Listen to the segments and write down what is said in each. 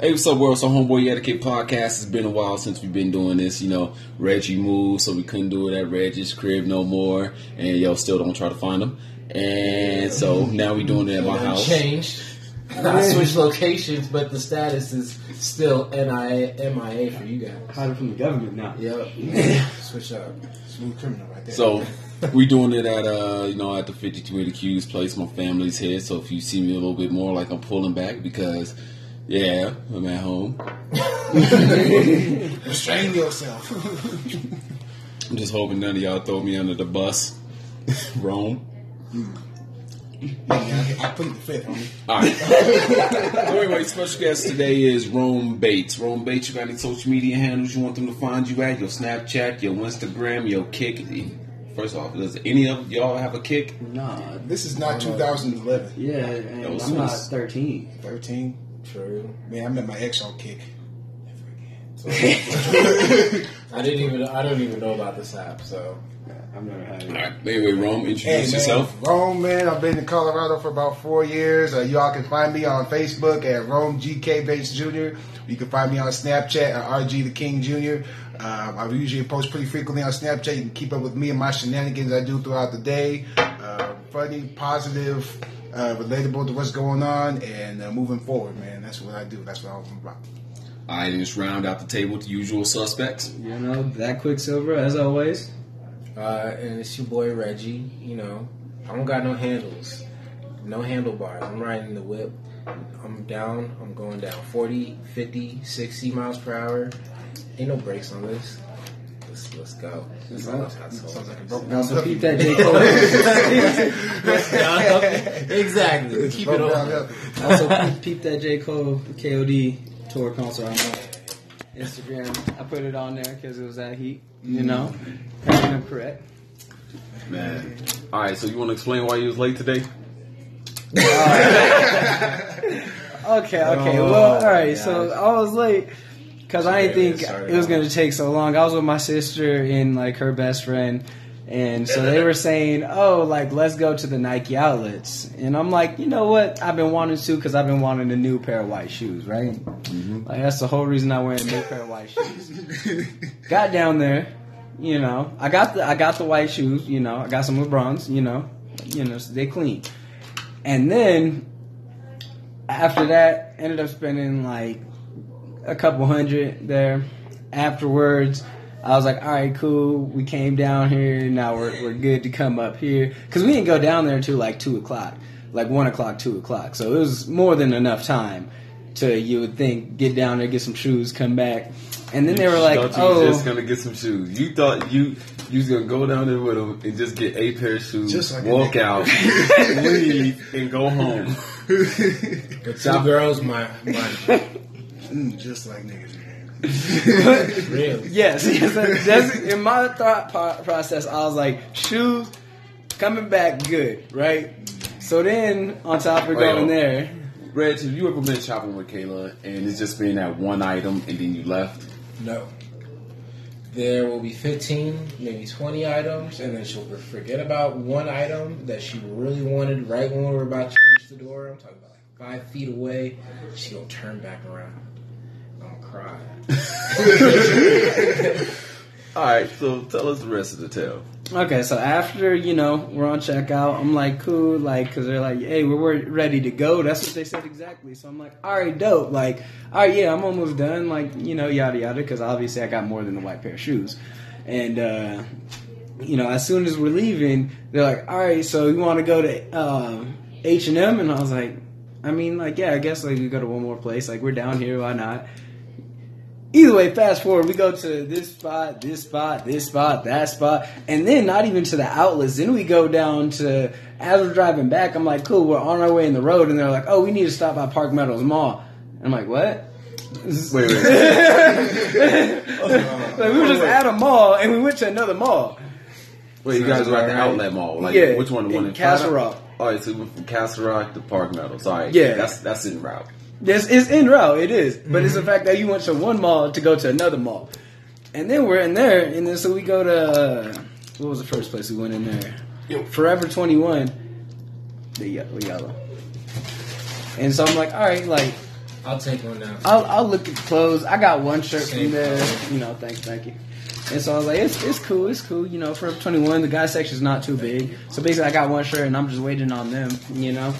Hey, what's up, world? So, Homeboy Etiquette Podcast. It's been a while since we've been doing this. You know, Reggie moved, so we couldn't do it at Reggie's crib no more. And yo, still don't try to find him. And so now we're doing it at my house. Changed. I switched locations, but the status is still NIA, MIA for you guys. Hiding from the government now. Yep. Switch up. Smooth criminal right there. So we doing it at uh, you know, at the 5280 Q's place. My family's here, so if you see me a little bit more, like I'm pulling back because, yeah, I'm at home. Restrain yourself. I'm just hoping none of y'all throw me under the bus. Rome. I, I plead the fifth, homie. All right. so anyway, special guest today is Rome Bates. Rome Bates, you got any social media handles you want them to find you at? Your Snapchat, your Instagram, your Kik. First off, does any of y'all have a Kik? Nah. This is not 2011. Yeah, and That I'm not 13. 13. True. Man, I met my ex on Kik. Never again. I didn't even. I don't even know about this app. So I've never had All it. right. Anyway, Rome, introduce Hey, man, yourself. Rome, man. I've been in Colorado for about four years. Uh, y'all can find me on Facebook at Rome GK Bates Jr. You can find me on Snapchat at RG the King Jr. Um, I usually post pretty frequently on Snapchat. You can keep up with me and my shenanigans I do throughout the day. Uh, funny, positive, uh, relatable to what's going on, and uh, moving forward, man. That's what I do. That's what I'm about. All right, and just round out the table with the usual suspects. You know, that Quicksilver, as always. Uh, and it's your boy Reggie. You know, I don't got no handles, no handlebars. I'm riding the whip. I'm down. I'm going down 40, 50, 60 miles per hour. Ain't no brakes on this. Let's, let's go. That's all I've Sounds like a so broke far. Also, keep that J. Cole. exactly. Keep it Broke down on. healthy. also, uh, peep, peep that J. Cole KOD tour concert on my Instagram. I put it on there because it was that heat. You mm. know, having them correct. Man. All right, so you want to explain why you was late today? Okay, okay. Oh, well, all right. gosh. So I was late because I didn't think it was going to take so long. I was with my sister and like her best friend, and so they were saying, "Oh, like let's go to the Nike outlets." And I'm like, you know what? I've been wanting to because I've been wanting a new pair of white shoes, right? Like that's the whole reason I wear a new pair of white shoes. got down there, you know. I got the I got the white shoes, you know. I got some LeBrons, you know. You know, so they clean. And then after that, ended up spending like a couple hundred there. Afterwards, I was like, all right, cool. We came down here. Now we're, we're good to come up here. Because we didn't go down there until like 2 o'clock. Like 1 o'clock, 2 o'clock. So it was more than enough time to, you would think, get down there, get some shoes, come back. And then they were like, thought you was oh. just gonna get some shoes. You thought you you was gonna go down there with them and just get a pair of shoes, Just like walk out, leave, and go home. The two girls, my, my Mm, just like niggas, man. really. Yes, yes. that- That's in my thought process. I was like, shoes coming back good, right? So then on top of Wait, going hold- there, Reg, have you ever been shopping with Kayla and it's just been that one item and then you left? No. There will be 15, maybe 20 items, and then she'll forget about one item that she really wanted right when we were about to reach the door. I'm talking about like five feet away. She gonna turn back around. I'm cry. All right, so tell us the rest of the tale. okay. So after you know we're on checkout, I'm like, cool, like, because they're like, hey, we're, we're ready to go. That's what they said exactly. So I'm like, all right, dope. Like, all right, yeah, I'm almost done. Like, you know, yada yada. Because obviously I got more than the white pair of shoes, and. uh you know, as soon as we're leaving, they're like, "All right, so you want to go to um, H and M?" And I was like, "I mean, like, yeah, I guess like we go to one more place. Like, we're down here, why not?" Either way, fast forward, we go to this spot, this spot, this spot, that spot, and then not even to the outlets. Then we go down to as we're driving back. I'm like, "Cool, we're on our way in the road," and they're like, "Oh, we need to stop by Park Meadows Mall." And I'm like, "What?" Wait, wait. Like we were just at a mall, and we went to another mall. Wait, you guys were at the outlet mall. Like, Yeah, which one? The one in in Castle Rock. All right, so we went from Castle Rock to Park Meadows. All right, Yeah. that's that's in route. Yes, it's in route. It is, but it's the fact that you went to one mall to go to another mall, and then we're in there, and then so we go to uh, what was the first place we went in there? Forever Twenty One, the yellow, yellow. And so I'm like, all right, like I'll take one now. I'll, I'll look at clothes. I got one shirt Same from there. color. You know, thank thank you. And so I was like, it's, it's cool, it's cool. You know, Forever 21, the guy section's not too big. So basically, I got one shirt and I'm just waiting on them, you know?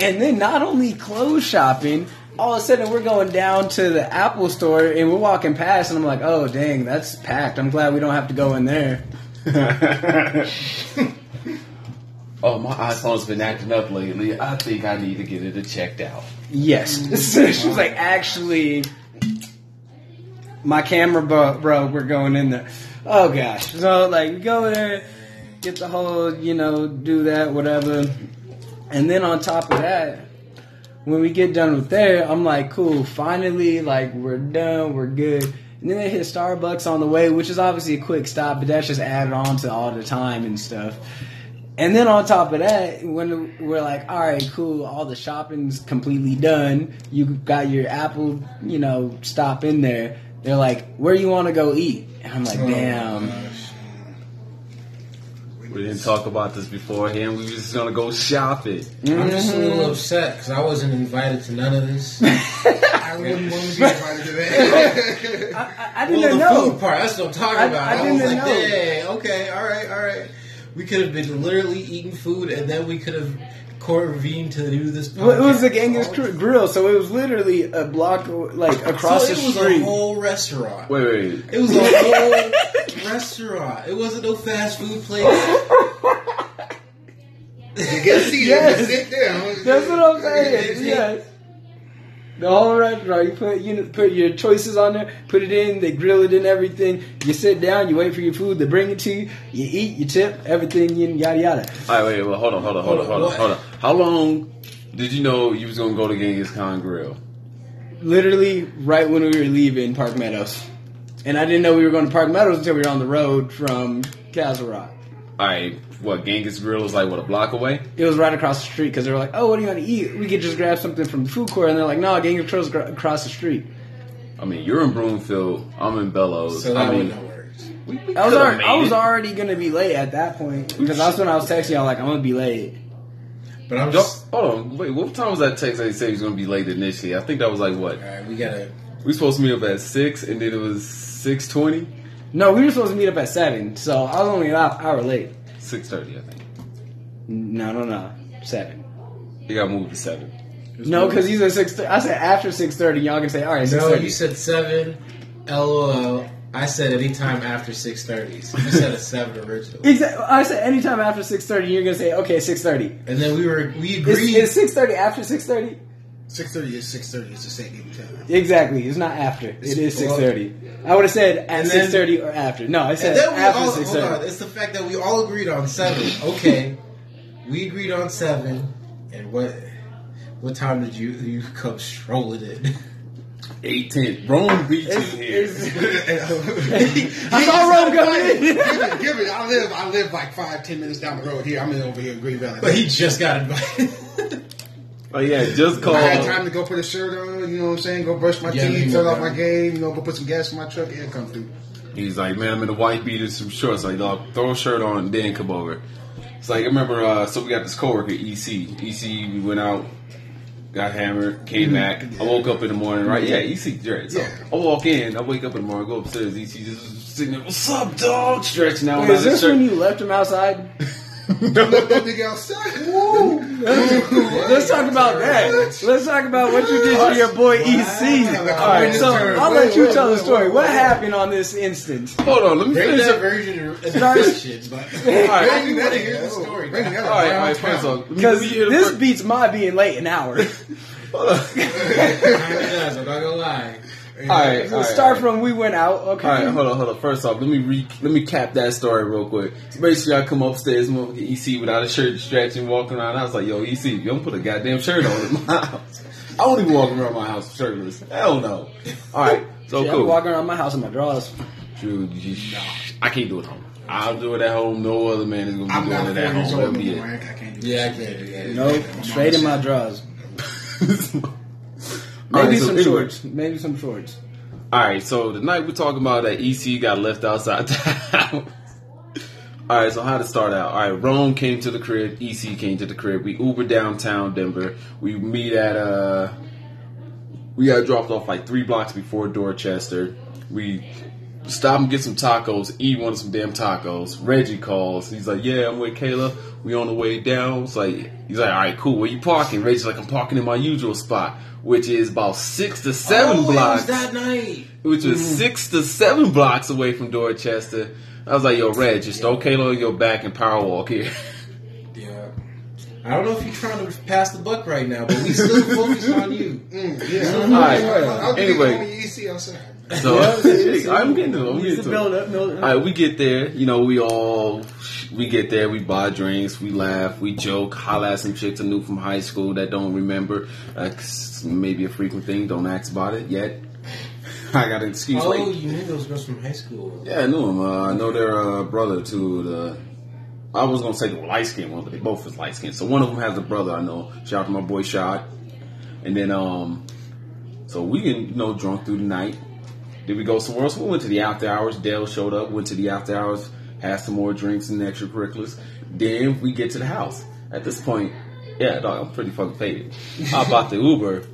And then not only clothes shopping, all of a sudden we're going down to the Apple store and we're walking past and I'm like, oh, dang, that's packed. I'm glad we don't have to go in there. oh, my iPhone's been acting up lately. I think I need to get it checked out. Yes. So she was like, actually, my camera bro- broke. We're going in there. Oh gosh. So like, we go there, get the whole, you know, do that, whatever. And then on top of that, when we get done with there, I'm like, cool. Finally, like we're done. We're good. And then they hit Starbucks on the way, which is obviously a quick stop, but that's just added on to all the time and stuff. And then on top of that, when we're like, all right, cool, all the shopping's completely done. You got your Apple, you know, stop in there. They're like, where you want to go eat? And I'm like, oh, damn. We didn't talk about this beforehand. We was just gonna go shopping. I'm just a Mm-hmm. little upset because I wasn't invited to none of this. I wouldn't want to be invited to that. I, I well, didn't the know. food part, that's what I'm talking I- about. I I, was didn't like, know. hey, okay, all right, all right. We could have been literally eating food and then we could have convened to do this. Well, it was the podcast. Genghis Gr- Grill, so it was literally a block, like across so the it was street. a whole restaurant. Wait, wait. It was a whole restaurant. It wasn't no fast food place. You get a seat Yes. and sit down. That's what I'm saying. Yes. The whole restaurant, you put you put your choices on there, put it in, they grill it and everything. You sit down, you wait for your food, they bring it to you, you eat, you tip, everything, you- yada yada. All right, wait, well, hold on, hold on, hold on, hold on, hold on. How long did you know you was gonna go to Genghis Khan Grill? Literally right when we were leaving Park Meadows, and I didn't know we were going to Park Meadows until we were on the road from Castle Rock. All right, what Genghis Grill was like? What a block away? It was right across the street because they were like, "Oh, what do you want to eat? We could just grab something from the food court." And they're like, "No, Genghis Grill's gr- across the street." I mean, you're in Broomfield. I'm in Bellows. So I that mean, wouldn't we, we I was already, I was already gonna be late at that point because that's when I was texting y'all like I'm gonna be late. But I'm just. hold on, wait. What time was that text that he said he was gonna be late initially? I think that was like what? Alright, we gotta. We supposed to meet up at six, and then it was six twenty, No, we were supposed to meet up at seven, so I was only an hour hour late. six thirty, I think. No, no, no, seven. You got moved to seven. No, because you said six. I said after six thirty. Y'all can say all right. Six No, thirty. you said 7. LOL. I said anytime after 6.30. So you said a 7 originally. Exactly. I said anytime after six thirty. You're gonna say okay, six thirty. And then we were. We Is, agreed. is six thirty after six thirty? Six thirty is six thirty. It's the same game time. Exactly. It's not after. It is well- six thirty. I would have said at six thirty or after. No, I said And then we after all, six hold on, thirty. it's the fact that we all agreed on seven. Okay, we agreed on seven. And what what time did you you come strolling in? Eight ten. Rome Beach is here. I saw Rome coming in. give it, give it. I live. I live like five, ten minutes down the road here. I'm in over here in Green Valley. But he just got invited. oh yeah, just call. I had time to go put a shirt on. You know what I'm saying? Go brush my Yeah, teeth, turn off my game. You know, go put some gas in my truck and come through. He's like, man, I'm in a white beat and some shorts. Like, dog, throw a shirt on, then come over. It's like, I remember, uh, so we got this coworker, EC. EC, we went out, got hammered, came back. I woke up in the morning, right? Yeah, EC, right. So Yeah. I walk in, I wake up in the morning, go upstairs, EC just sitting there, what's up, dog? Stretching out. Wait, is this shirt. when you left him outside? Let that nigga outside. Woo! Let's talk about that. Let's talk about what you did to your boy EC. All right, so I'll let you tell the story. What happened on this instance? Hold on, let me Bring finish that up. version of the Start- question, but All right, I do to hear the story. Bring that all right, down all right, town. first off, let me- Because let me hear the this beats my being late an hour. hold on. I'm not gonna lie. All right, So all right, start all right. from we went out. Okay. All right, hold on, hold on. First off, let me re- let me cap that story real quick. So basically, I come upstairs, motherfucker EC without a shirt, stretching, walking around. I was like, "Yo, EC, you don't put a goddamn shirt on in my house. I don't even walk around my house shirtless. Hell no. All right, so Yeah, I'm cool. walking around my house in my drawers. Dude, you- I can't do it home. I'll do it at home. No other man is gonna be I'm doing it at home. old That'll be anymore. it. I can't do it. Yeah, I can't do that. Nope, straight in my drawers. Maybe right, so some anyway. shorts. Maybe some shorts. All right, so tonight we're talking about that EC got left outside town. All right, so how to start out? All right, Rome came to the crib. EC came to the crib. We Uber downtown Denver. We meet at uh, we got dropped off like three blocks before Dorchester. We stop and get some tacos, eat one of some damn tacos. Reggie calls. He's like, "Yeah, I'm with Kayla. We on the way down." It's like he's like, "All right, cool. Where you parking?" Reggie's like, "I'm parking in my usual spot, which is about six to seven oh, it was blocks." that night. which was six to seven blocks away from Dorchester. I was like, "Yo, Reg, just throw Kayla on your back and power walk here." Yeah. I don't know if you're trying to pass the buck right now, but we still focus on you. Mm, yeah. All right. I'll give Anyway. you only EC outside. So I'm getting to it. I'm getting to to build it. up, build All up. right, we get there. You know, we all we get there. We buy drinks. We laugh. We joke. Holla at some chicks I knew from high school that don't remember. Uh, maybe a frequent thing. Don't ask about it yet. I got an excuse. Oh, Wait. you knew those girls from high school. Yeah, I knew them. Uh, I know their uh, brother to the. I was gonna say the light skinned one, but they both was light skinned. So one of them has a brother I know. Shout out to my boy Shot. And then um, so we get you know drunk through the night. Did we go somewhere else? We went to the after hours. Dale showed up. Went to the after hours. Had some more drinks and extracurriculars. Then we get to the house. At this point, yeah, dog, I'm pretty fucking faded. I bought the Uber.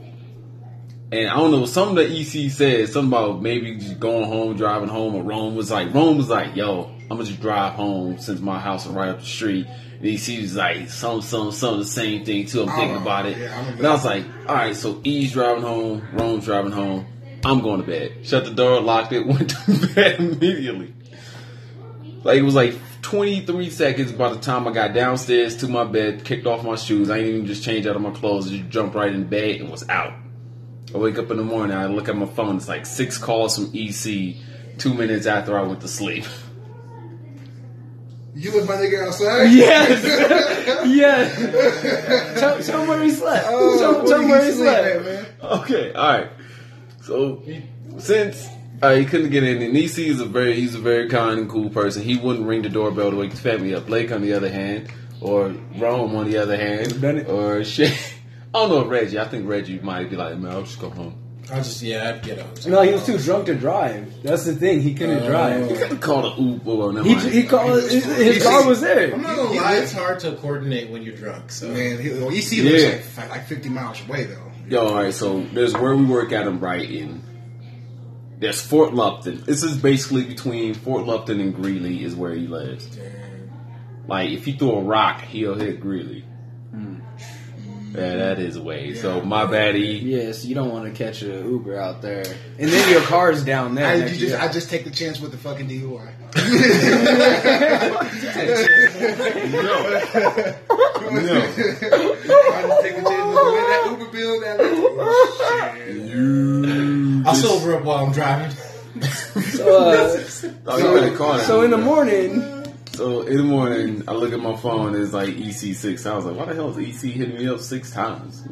And I don't know, something that EC said, something about maybe just going home, driving home, or Rome was like, Rome was like, yo, I'm gonna just drive home since my house is right up the street. And EC was like, some, some, some, the same thing too. I'm thinking about it. yeah, and I was like, all right, so E's driving home, Rome's driving home. I'm going to bed. Shut the door, locked it, went to bed immediately. Like it was like 23 seconds by the time I got downstairs to my bed, kicked off my shoes. I didn't even just change out of my clothes, just jumped right in bed and was out. I wake up in the morning, I look at my phone, it's like six calls from EC two minutes after I went to sleep. You with my nigga outside? Yes. yes. Tell, tell him where he slept. Oh, tell, tell him where he he slept. at, man? Okay, all right. So since uh, he couldn't get in, and EC is a very he's a very kind and cool person. He wouldn't ring the doorbell to wake his family up. Blake, on the other hand, or Rome, on the other hand, Done or shit. I don't know Reggie. I think Reggie might be like, man, I'll just go home. I just yeah, I'd get out. No, he was too drunk to drive. That's the thing. He couldn't Oh. drive. He could call an Uber. Well, never He, mind. he called. His, his car was there. I'm not gonna lie. It's hard to coordinate when you're drunk. So Man, he, well, EC Yeah. lives like, like 50 miles away, though. Yo, all right. So there's where we work at in Brighton. There's Fort Lupton. This is basically between Fort Lupton and Greeley is where he lives. Like if you throw a rock, he'll hit Greeley. Hmm. Yeah, that is a way. So my bad, E. Yes, you don't want to catch an Uber out there, and then your car's down there. I, you just. I just take the chance with the fucking DUI. No, no. I just take the chance with that Uber bill. That, oh, shit. I'll sober up while I'm driving. so, uh, Oh, you better call that. so in the morning, So in the morning, I look at my phone. It's like EC six. I was like, why the hell is EC hitting me up six times?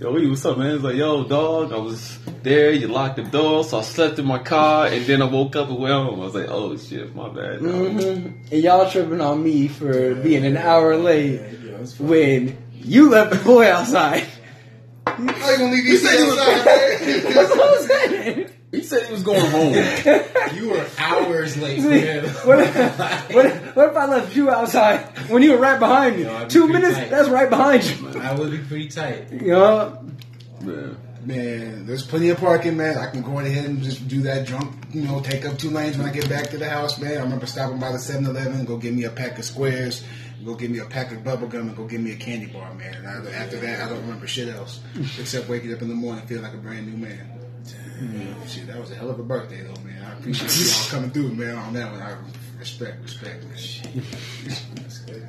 Yo, what's up, man? It's like, yo, dog, I was there. You locked the door, so I slept in my car, and then I woke up and went home. I was like, oh shit, my bad. dog. mhm, and y'all tripping on me for being an hour late when you left the boy outside. How you gonna leave EC outside, man? That's what I'm saying. He said he was going home. You were hours late for him. What if, what, if, what if I left you outside when you were right behind me? No, I'd be Two pretty minutes, tight. that's right behind you. I would be pretty tight. You know? Man. Man, there's plenty of parking, man. I can go ahead and just do that drunk, you know, take up two lanes when I get back to the house, man. I remember stopping by the 7 Eleven, go get me a pack of squares, go get me a pack of bubble gum, and go get me a candy bar, man. And I, after that, I don't remember shit else except waking up in the morning feeling like a brand new man. Mm, Shit, that was a hell of a birthday, though, man. I appreciate y'all coming through, man, on that one. I respect, respect, man. That's good.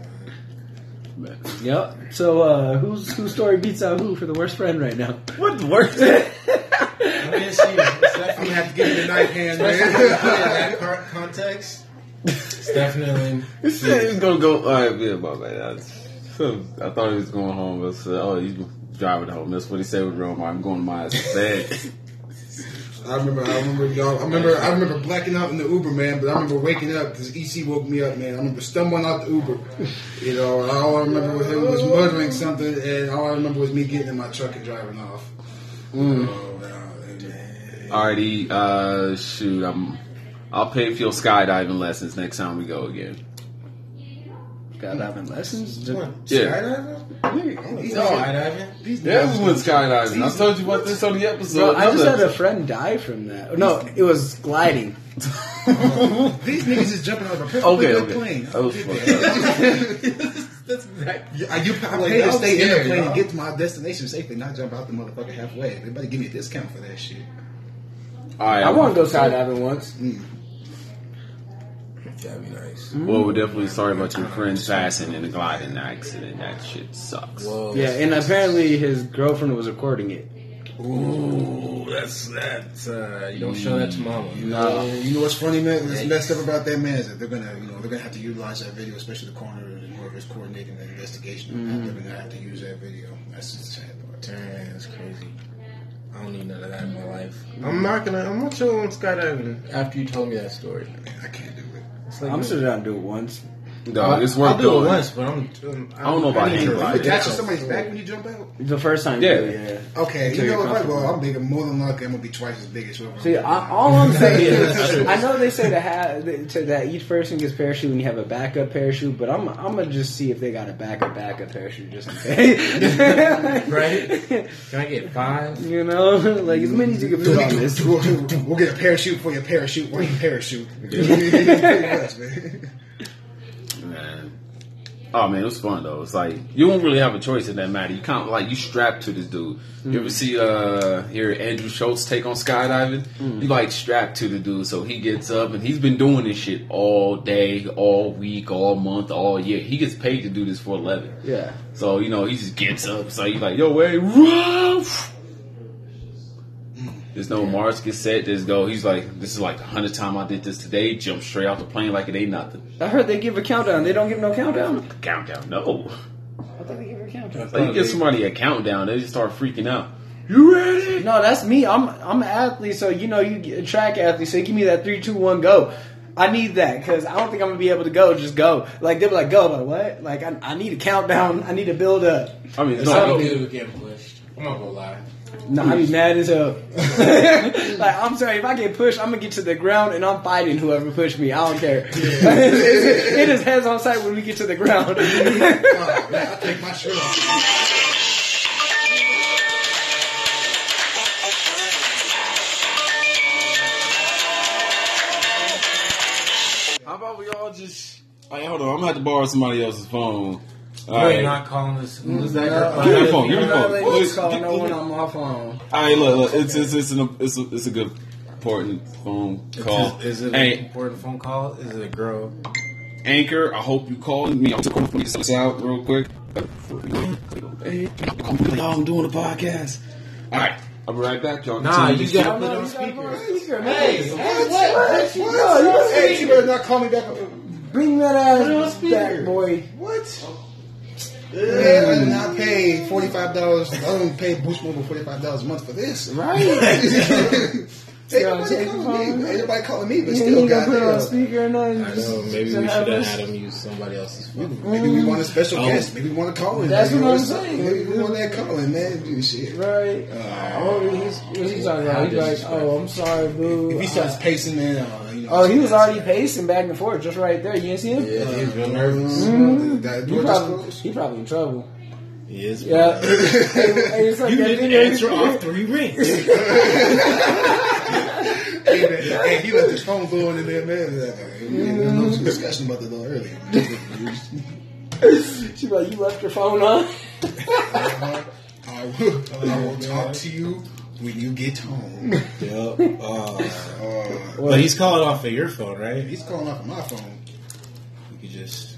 Yep. So, uh, who's, whose story beats out who for the worst friend right now? What the worst? I mean, it's, it's You definitely have to give me the knife hand, man. in that car- context, it's definitely. He said he gonna go. All right, yeah, my bad. I, so, I thought he was going home, but said, oh, he's driving home. That's what he said with Rome. I'm going to my bed. I remember, I remember, y'all. I remember, I remember blacking out in the Uber, man. But I remember waking up because EC woke me up, man. I remember stumbling out the Uber. You know, all I remember was him was muttering something, and all I remember was me getting in my truck and driving off. Mm. Oh, man. Alrighty, uh, shoot, I'm. I'll pay for your skydiving lessons next time we go again. Skydiving lessons. Just- Yeah. Skydiving? He's skydiving? These Yeah, niggas we went skydiving. I told you about this on the episode. Bro, I just had a friend die from that. No, it was gliding. These niggas is jumping out of a perfectly Okay, good okay. plane. That was fucked up. That's exactly. Yeah, you I Like, pay to I'm stay in the scared, plane and get to my destination safely, not jump out the motherfucker halfway. They better give me a discount for that shit. All right, I want to go skydiving once. Mm. That'd be nice. Well, we're definitely sorry about your friend's passing in a gliding accident. That shit sucks. Whoa. Yeah, and apparently his girlfriend was recording it. Ooh, that's that's uh, you don't show that to mama. No. You know what's funny, man? What's messed up about that, man, is that they're gonna, you know, they're gonna have to utilize that video, especially the coroner and whoever's coordinating the investigation. They're gonna have to use that video. That's just the sad part. Dang, that's crazy. I don't need none of that in my life. I'm not gonna. I'm not chill on skydiving after you told me that story. Man, I can't do it. It's I'm sure I'll do it once. Dog, it's worth I'll do doing. it once, but I'm. um, I don't know about need hang to- gliding. You attach somebody's back when you jump out? The first time, Yeah. do, yeah. Okay, Until you know you're what? Right, well. I'm bigger. More than likely, I'm gonna be twice as big as whoever. See, I'm all I'm saying is, true. I know they say to have to, that each person gets parachute when you have a backup parachute, but I'm I'm gonna just see if they got a backup backup parachute just in case. Right? Can I get five? You know, like as many as you can put on this. We'll, we'll get a parachute for your parachute. Why your parachute? Pretty much, man. Man. Oh man, it was fun though. It's like you don't really have a choice in that matter. You can't like you strapped to this dude. You ever see uh hear Andrew Schulz take on skydiving? You like strapped to the dude, so he gets up and he's been doing this shit all day, all week, all month, all year. He gets paid to do this for a living. Yeah. So you know he just gets up. So he's like, "Yo, wait, roof." There's no marks get set. Just go. He's like, "This is like the hundredth time I did this today." Jump straight off the plane like it ain't nothing. I heard they give a countdown. They don't give no countdown. Countdown, no. I thought they give a countdown. Like you give somebody a countdown, they just start freaking out. You ready? No, that's me. I'm I'm an athlete, so you know you get a track athlete. So give me that three, two, one, go. I need that because I don't think I'm gonna be able to go. Just go. Like they'll be like, go. Like what? Like I, I need a countdown. I need to build up. I mean, I no, don't do it getting pushed. I'm not gonna lie. No, I be mad as hell. like I'm sorry, if I get pushed, I'm gonna get to the ground and I'm fighting whoever pushed me. I don't care. it is heads on sight when we get to the ground. Oh, man, I'll take my shirt off. how about we all just? Oh, hey, hold on, I'm gonna have to borrow somebody else's phone. All You're not calling this. Who's that? Uh, Give me the phone, give me the phone. letting me Please, call no give one me- on my phone. all right, look, look, it's it's it's, an, it's, a, it's a good important phone call. Is, is it Hey, an important phone call? Is it a girl? Anchor, I hope you called me. I'm going to get this out real quick. Hey, I'm doing a podcast. All right, I'll be right back, y'all. Nah, Continue you gotta put it on speaker. speaker, Hey, What? What? Hey, you better not call me back. Bring that ass back, boy. What? Man, I did not pay forty five dollars. I don't pay Boost Mobile forty five dollars a month for this. Right. Ain't nobody calling me. Ain't nobody calling me, but You still, ain't gonna put on speaker or nothing. I know. Maybe we should have had him use somebody else's phone. Maybe we want a special Oh. guest. Maybe we want to call in. That's Maybe what I'm saying. Maybe we want that calling, man. Do shit. Right. oh, he's, what's he talking about? He's like, oh, I'm sorry, boo. If he starts pacing, man, uh, you know. Oh, he was already pacing back and forth just right there. You didn't see him? Yeah, he's real nervous. Mm-hmm. That He door just probably, closed. he probably in trouble. He is. Yeah. hey, hey, it's like You that didn't video- answer all three rings. Hey, man, hey, he left his phone going in there, man. We had a little discussion about that a earlier. She's like, you left your phone on? I will, I will talk to you when you get home. Yep. Uh, Uh, but he's calling off of your phone, right? he's calling off of my phone. We could just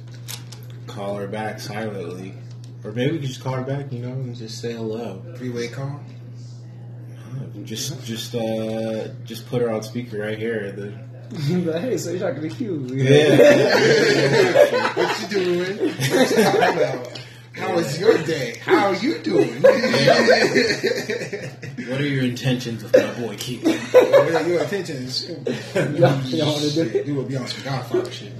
call her back silently. Or maybe we could just call her back, you know, and just say hello. Three way call. Just, just, uh, just put her on speaker right here. The, He's like, hey, so you're talking to Q. What you doing? What you talking about? How was your day? How are you doing? What are your intentions with my boy Q? Well, your intentions? is. Y'all- y'all wanna do it? You will be on some Godfather shit.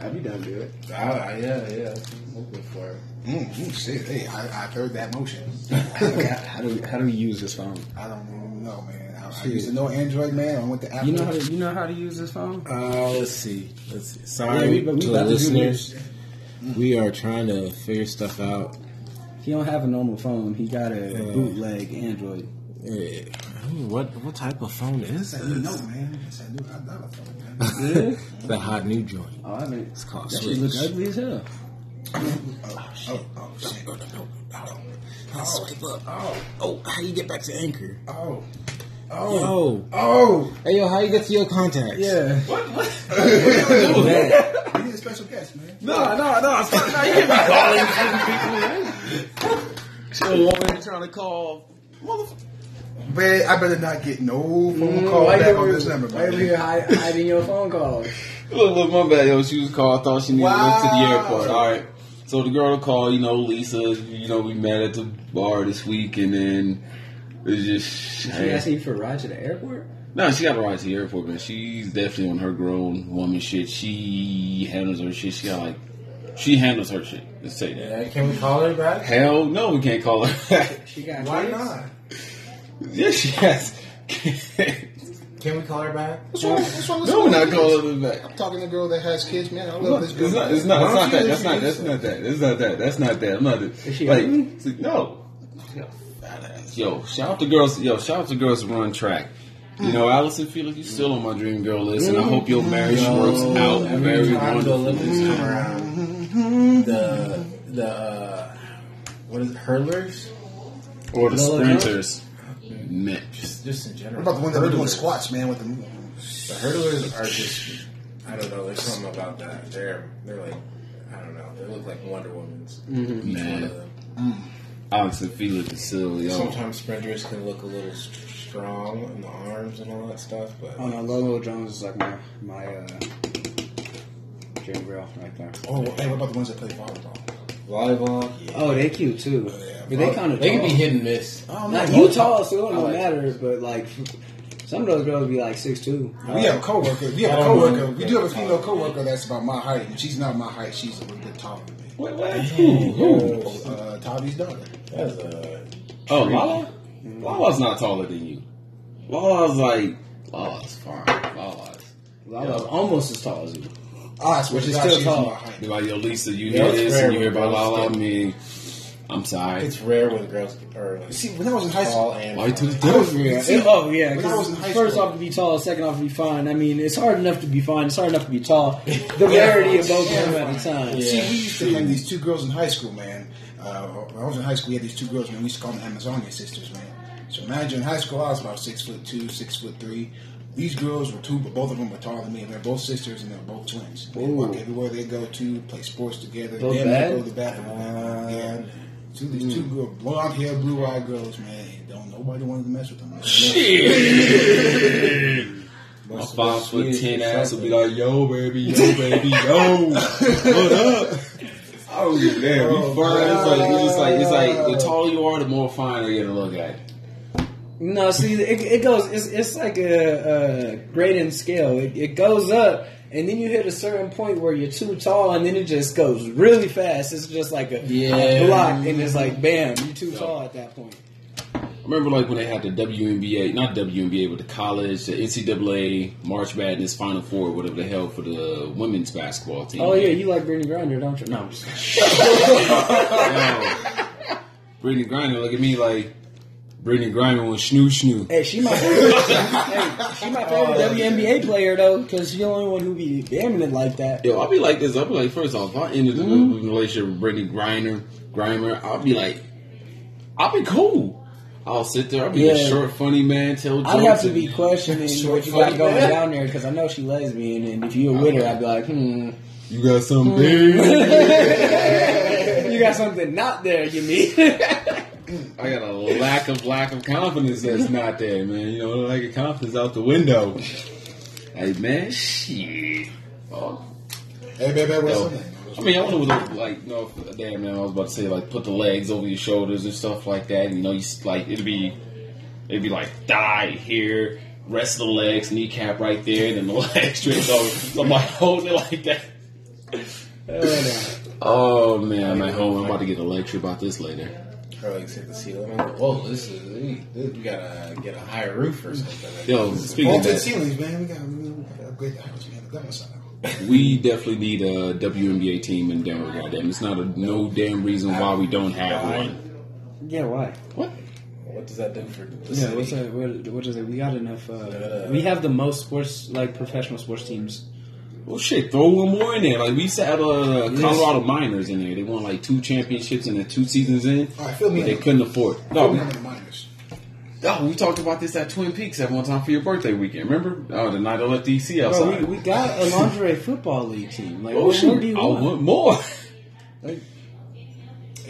I'll be down to do it. Ah, yeah, yeah. I'm hoping for it. Mm, mm, shit, hey, I, I've heard that motion. how, do we, how do we use this phone? I don't know, man. I, I used to know Android, man. I went to Apple. You know how to you know how to use this phone? Uh, let's see. Let's see. Yeah, Sorry we- we to the about listeners. We are trying to figure stuff out. He don't have a normal phone. He got a bootleg Android. Eh, I mean, what what type of phone is Yes, I do this? man. Yes, I do. I know the phone, man. Yeah. the hot new joint. Oh, I mean, It's called that shit look ugly as hell. Oh, shit. Oh, shit. Oh, no, no, no. Swipe up. Oh, oh, how you get back to Anchor? Oh. Oh, Oh. hey yo, how you get to your contacts? Yeah. Man. We need a special guest, man. No, no, no. It's not, no you can't be calling people. So a woman trying to call motherfucker. Man, I better not get no phone Mm, call why back you on this number, Why over man. here hiding your phone calls? Look, look, my bad, yo. She was called. I thought she needed to go to the airport. All right. So the girl called, you know, Lisa. You know, we met at the bar this week, and then it was just. She asked you for a ride to the airport? No, she got a ride to the airport, man. She's definitely on her grown woman shit. She handles her shit. She got like, she handles her shit. Let's say that. Yeah, can we call her back? Hell no, we can't call her. back. She got Why kids? not? yeah, she has. Can we call her back? What's wrong? What's wrong? no, we're not calling her back. I'm talking to a girl that has kids, man. I love not, this it's not, it's not, it's not that. That's not, that's don't that. It's not that. That's not that. I'm not. Is she like, ugly? see, no. She got a fat ass. Yo, shout out to girls. Yo, shout out to girls who run track. You know, Allyson Felix, you're still on my dream girl list, and I hope your marriage works out Every very time the wonderful. Olympics come around, the the uh, what is it, hurlers? Or the Lola sprinters. Man, Just, just in general. What about the ones that are doing squats, man? With the The hurdlers are just I don't know. There's something about that. They're they're like I don't know. They look like Wonder Woman's. Each one Man. of them. Allyson Felix is still, yo. Sometimes sprinters can look a little st- strong in the arms and all that stuff, but Oh no, Lolo Jones is like my my uh, dream girl right there. oh, hey, what about the ones that play volleyball? volleyball. Yeah. Oh, they cute too, yeah. but they kind of They can be hit and miss. Oh, Not man. you tall, so it I don't like matter. But like, some of those girls be like six two. We have a coworker. We have a don't coworker. We do have a female coworker that's about my height, and she's not my height. She's a little bit taller than me. Wait, what? Who? Uh, Tavi's daughter. That's a Oh, Lala? Lala's not taller than you. Lala's like, Lala's fine. Lala's. Lala's almost as tall as you. I swear Which to is God, still she's tall. my height. Be like, yo, Lisa, you Yeah, hear it's this and you hear about girls Lala? I still- mean, I'm sorry. it's rare when girls are like See, when I was in high school, and Why to the fine. death? Yeah. See, oh yeah. when I was in 'cause high First school- off to be tall, second off to be fine. I mean, it's hard enough to be fine. It's hard enough to be tall. The rarity of both of them at the time. Yeah. See, we used to have these two girls in high school, man. Uh, when I was in high school, we had these two girls, man. We used to call them Amazonia sisters, man. Imagine in high school, I was about six foot two, six foot three. These girls were two, but both of them were taller than me. And they're both sisters, and they're both twins. They Ooh. walk everywhere they go to, play sports together. Both Damn, bad? they go to the bathroom. together. yeah. Two, these two mm. girls, blonde hair, blue eyed girls, man. Don't nobody wanted to mess with them. Man. My five foot ten ass will be like, yo, baby, yo, baby, yo, what up? Oh, damn, you oh, fine. It's like, it's just like, it's like, the taller you are, the more fine you get to look at. No, see, it, it goes. It's, it's like a, a grading scale. It, it goes up, and then you hit a certain point where you're too tall, and then it just goes really fast. It's just like a, a Yeah. block, and it's like, bam, you're too tall at that point. I remember like when they had the WNBA, not WNBA, but the college, the NCAA March Madness Final Four, whatever the hell, for the women's basketball team. Oh yeah, you like Brittany Grinder, don't you? No, I'm just Brittney Griner, look at me like Brittney Griner was snoo snoo. Hey, she my favorite. hey, she my favorite WNBA player though, because she's the only one who be damning it like that. Yo, I'll be like this. I'll be like, first off, if I ended up with a relationship with Brittney Griner, Grimer, I'll be like, I'll be cool. I'll sit there. I'll be a short, funny man. Tell. I'd have to be questioning Short what you got going man. down there because I know she lesbian, and if you were with her, I'd be like, hmm, You got something big. you got something not there. You mean? I got a lack of lack of confidence that's not there, man. You know, like a confidence out the window. Hey, man, shit. Oh, Hey, baby, what's Yo, up? I mean, I want what look like, no, damn, man. I was about to say like, put the legs over your shoulders and stuff like that. You know, you like it'd be, it'd be like die here, rest of the legs, kneecap right there, and then the legs straight over. So I'm like holding it like that. Oh man, I'm at home. I'm about to get a lecture about this later. Or like hit the ceiling. Whoa, this is we, we gotta get a higher roof or something. Yo, speaking of Vaulted that, ceilings, man. We got we gotta upgrade the house. We got the government side. we definitely need a WNBA team in Denver. Goddamn, it's not a no damn reason why we don't have one. Yeah, why? What? What does that do for the Yeah, city? what's that? What, what is it? We got enough. Uh, Uh, we have the most sports, like professional sports teams. Well, shit, throw one more in there. Like we used to have uh, Colorado Miners in there. They won like two championships in the two seasons in. All right, fill me they couldn't afford. No, we minors. oh, we talked about this at Twin Peaks at one time for your birthday weekend. Remember? Oh, the night I left EC Bro, outside. we, we got a lingerie football league team. Like, oh what more do you I want? want more.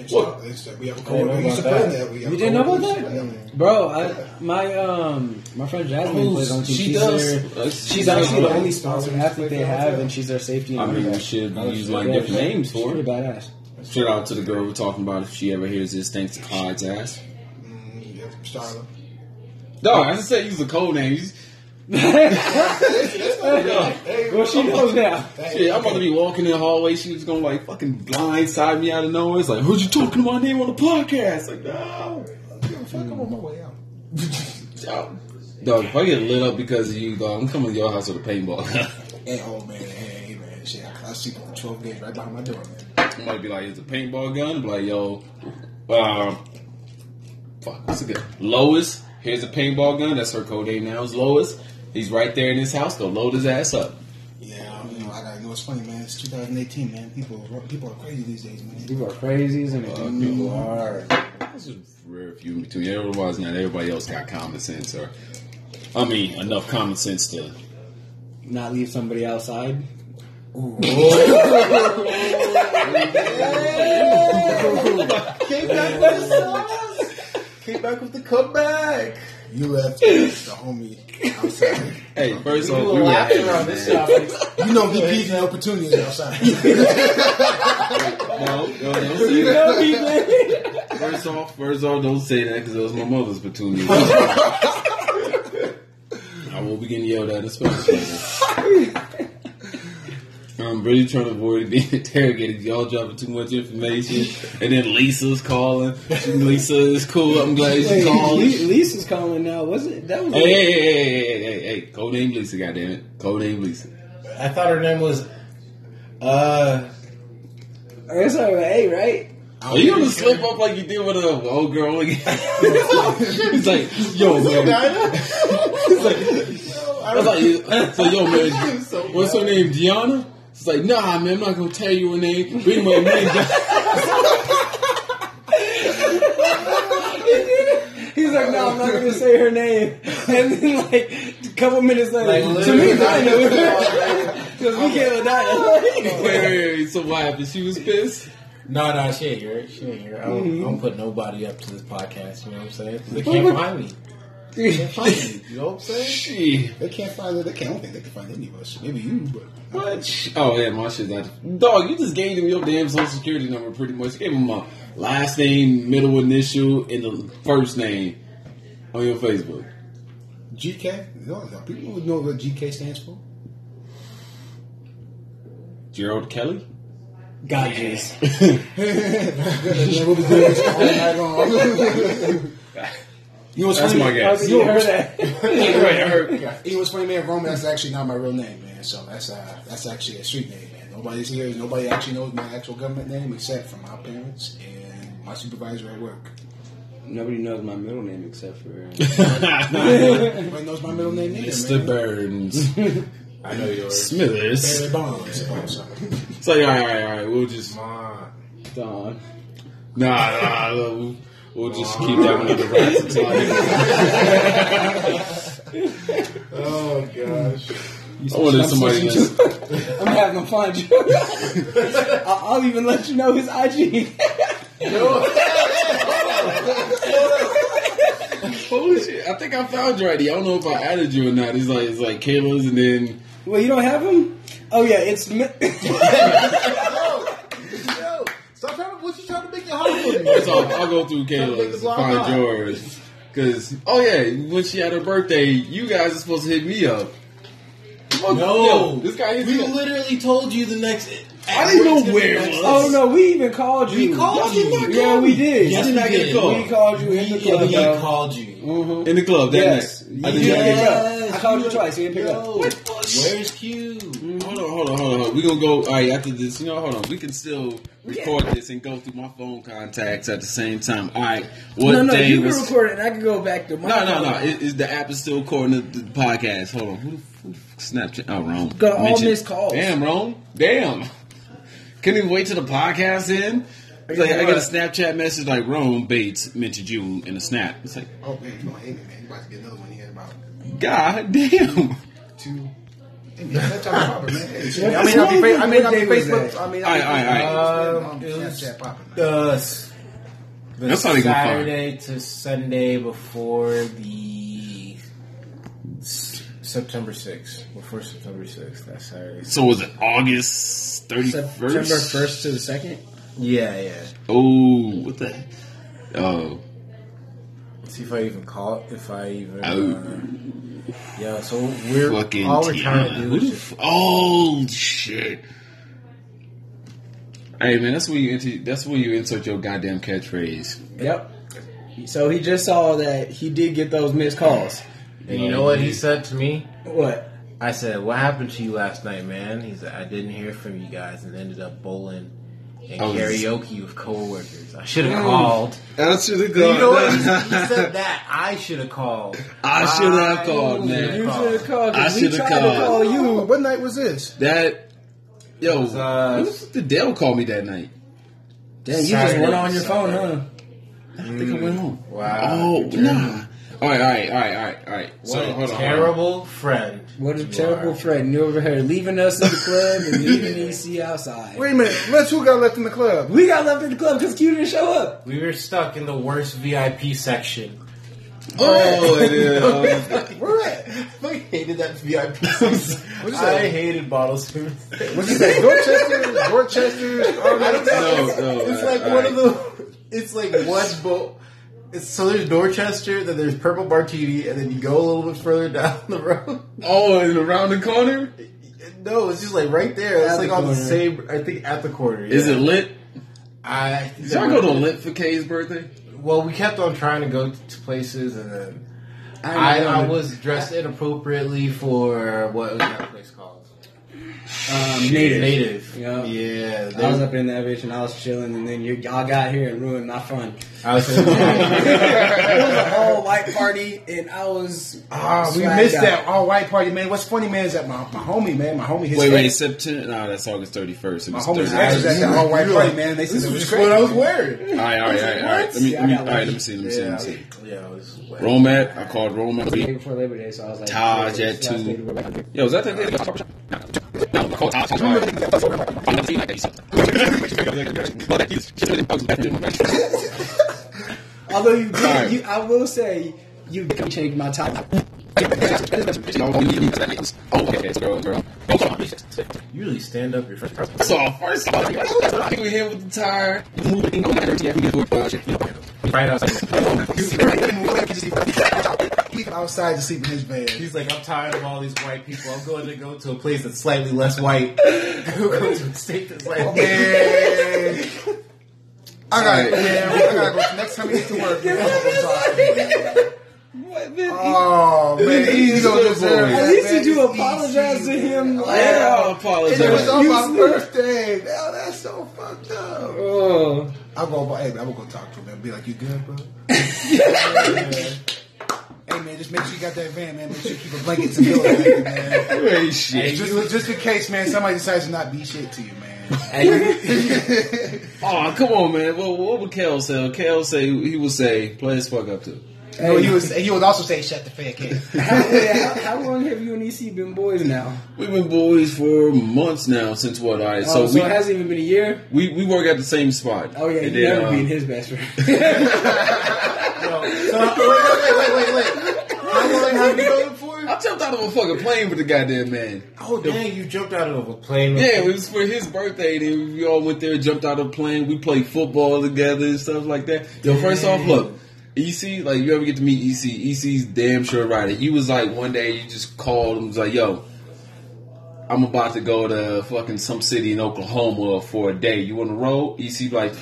It's What? not- it's, uh, we have a I didn't code. know We used to about play that. that. We You didn't know about that, bro? I, my um my friend Jasmine Oh, plays on team. she she's does. Their, Uh, she's she's actually the only sponsored athlete they have, and she's their safety. And I mean, running we should Oh, use like different names for Pretty her. badass. Shout out to the girl we're talking about if she ever hears this. Thanks to Clyde's ass. Mm, yeah, Starla. No, I just said use a code name. You- Well, she knows now. Shit, I'm about to be walking in the hallway. She was gonna like fucking blindside me out of nowhere. It's like, heard you talking my name on the podcast. Like, no. Fuck, I'm on my way out. Yo. Dog, if I get lit up because of you, dog, I'm coming to your house with a paintball. Hey, oh man, hey, hey man, shit, I, I sleep on 12 games right behind my door, man. I might be like, it's a paintball gun. Be like, yo, um, fuck, what's it good? Lois, here's a paintball gun. That's her code name now. Is Lois. He's right there in his house. Go load his ass up. Yeah, you know, I gotta know it's funny, man. It's 2018, man. People, people are crazy these days, man. People are crazy, and Uh, people are. This is rare few in between. Otherwise, not everybody else got common sense, or I mean, enough common sense to. Not leave somebody outside. Came back with the sauce. Came back with the comeback. You left the homie outside. Hey, first You off, were we were laughing having around this topic. You know, VPs and opportunities outside. No, no, don't say that. First off, first off, don't say that because it was my mother's petunia. I will be getting yelled at, especially. I'm really trying to avoid being interrogated. Y'all dropping too much information, and then Lisa's calling. Lisa is cool. I'm glad she Hey, called. Lisa's calling now. Was it? That was. Hey, hey, hey, hey, hey, hey, hey, code name Lisa, goddammit. Code name Lisa. I thought her name was. Uh, It's all right, right? Are you gonna slip up like you did with a old girl again? He's like, yo, man. He's like, I was like, so yo, man, what's her name? Gianna? It's like, nah, man, I'm not gonna tell you her name. But anyway, me He's like, no, I'm not going to say her name. And then, like, a couple minutes later, Like, to me, literally, Dinah. Because we can't oh, wait, Dinah. wait, wait, wait, so what happened? She was pissed? no, no, she ain't here. She ain't here. I don't, I don't put nobody up to this podcast. You know what I'm saying? They can't mm-hmm. find me. They can't find me. You know what I'm saying? She. They can't find it. They can't. I don't think they can find any of us. Maybe you, but What? Oh yeah, my shit's not. Dog, you just gave him your damn social security number pretty much. Gave him my last name, middle initial, and the first name on your Facebook. GK. You know, people would know what GK stands for. Gerald Kelly. God, You know what's That's funny? my guess. Oh, you heard that? Yeah, you know what's funny, man? Roman, that's actually not my real name, man. So that's uh, that's actually a street name, man. Nobody's here. Nobody actually knows my actual government name except for my parents and my supervisor at work. Nobody knows my middle name except for. Nobody knows my middle name either, Mr. man. Burns. I know yours. Smithers. Barry Bonds. Oh, sorry. It's like, all right, all right, all right. We'll just nah, Dawn. nah. nah we'll, we'll just keep that one under wraps until I. Oh gosh. I wanted somebody else. I'm having to find you. I'll, I'll even let you know his IG. Holy shit! I think I found you already. I don't know if I added you or not. It's like it's like Kayla's, and then well, you don't have him? Oh, yeah, it's. Mi- Yo, stop trying to. What you trying to make it hard for me? so I'll, I'll go through Make Kayla's and find hot. yours. Cause oh yeah, when she had her birthday, you guys are supposed to hit me up. Fuck, No, yo, this guy hit we me up. literally told you the next I didn't know where it was. Oh no, we even called you. We called Y'all did you. not Yeah, we did. Yes, did we not get a call. We called you in the club. we though. called you. Mhm. in the club that Yes. night. I You did didn't not pick get up. I called you twice. You didn't pick up. Where's Q? Hold on, hold on, hold on. We're gonna go. All right, after this, you know, hold on. We can still record this and go through my phone contacts at the same time. All right, what No, no, day you can record it. and I can go back to my. No, no, no. phone. It, it, the app is still recording the, the podcast. Hold on. Who the, who the Snapchat? Oh, Rome. Got all Mentioned- missed calls. Damn, Rome. Damn. Couldn't even wait till the podcast in. It's like, I got a Snapchat message like Rome Bates mentioned you in a snap. It's like, Oh man, you gonna hate me, man. You about to get another one here in about God damn. two. Hey, man, that's how popping, man. Hey, shit. What- I mean, I'll be, what fa- I mean, I'll be day was Facebook. that? I mean, All right, I'll be all right, all right. Um, It was- Snapchat popping. man. The, s- the That's how they gonna find. Saturday to Sunday before the s- September 6th. Before September 6th. That's Saturday. So was it August 31st? September first to the second. Yeah, yeah. Oh, what the? Oh, Let's see if I even call it. If I even. Oh. Uh, yeah, so we're. fucking all we're trying to do Who is the just. f- oh shit! Hey man, that's where you enter, that's where you insert your goddamn catchphrase. Yep. So he just saw that he did get those missed calls. And you know what he said to me? What? I said, "What happened to you last night, man?" He said, "I didn't hear from you guys, and ended up bowling and I was- karaoke with coworkers. I should have Mm. called." I should have You know what? He, he said that I should have called. I should have called, man. You should have called. 'cause I we should've tried called. to call you. What night was this? That yo, was, uh, when the fuck did Dale call me that night? Damn, you just Saturday. went on your phone, huh? I think I went home. Wow. Oh nah. All right, all right, all right, all right, all right. What So a hold on, hold on. terrible friend. What a terrible are. friend. You over here leaving us in the club and leaving EC outside. Wait a minute. Let's who got left in the club? We got left in the club because Q didn't show up. We were stuck in the worst VIP section. Oh, it is. Where at? I hated that VIP section. What's I hated bottle service. What's it say? Dorchester? Dorchester? I don't know. No, no, it's uh, like all one of the. It's like one boat. It's, so there's Dorchester, then there's Purple Martini, and then you go a little bit further down the road. oh, and around the corner. No, it's just like right there. It's At like the on the same. I think at the corner. Is it lit? I Did y'all go to lit for Kay's birthday? Well, we kept on trying to go to places, and then I, I. I was dressed inappropriately for what was that place called? Um, native. Native. Yeah. Yeah. I was up in that bitch and I was chilling, and then you, y'all got here and ruined my fun. I was. it was a all white party, and I was. Ah, we missed out. that all white party, man. What's funny, man, is that my, my homie, man, my homie, his Wait, wait, ex- September? No, that's August thirty first. my homie's ex was at that all white party, man. They said This it was was just what I was wearing. All right, all right, all right, all right. Let me, Yeah, let me, I all got right. Let me see. Let me see. Let me see. Yeah, it was. wet. Romat. I called The day Romat. before Labor Day, so I was like, Taj at two. yeah, at it's the last two. day to go back out. Yo, was that the day? No, no, I called Taj. Although you did, Alright. you, I will say, you did change my time. Oh, okay, girl, girl. You really stand up your first person. So first of all, we were here with the tire. Right outside. He outside to sleep in his bed. He's like, I'm tired of all these white people. I'm going to go to a place that's slightly less white. go to a state that's like, oh, Man. I gotta, man, I gotta go. Next time we get to work, man, I'm oh, gonna talk to him. Oh man, he's gonna deserve At least man. did you apologize to him? Yeah, I And apologize. it was on my You- birthday. Hell, that's so fucked up. Oh. I'll go. Hey, man, I'm gonna go talk to him and be like, "You good, bro?" hey man, just make sure you got that van, man. Make sure you keep a blanket and pillow, with you, man. Hey, shit. Just, just in case, man, somebody decides to not be shit to you, man. Oh, come on, man. What, what would Kel say? Kel say he would say, "Play his fuck up to." No, he was. He would also say, "Shut the fat kid." How, how, how long have you and EC been boys now? We've been boys for months now. Since what? All right, Oh, so so we, it hasn't even been a year? we we work at the same spot. Oh, yeah, And you then, never uh, been his best friend. So, wait, wait, wait, wait, wait. How long have you known him? I jumped out of a fucking plane with the goddamn man. Oh, dang, you jumped out of a plane. Yeah, him. it was for his birthday. Then we all went there, jumped out of a plane. We played football together and stuff like that. Yo, first off, look, EC, like you ever get to meet EC? EC's damn sure rider. He was like one day you just called him, was like, "Yo, I'm about to go to fucking some city in Oklahoma for a day. You on the road? EC like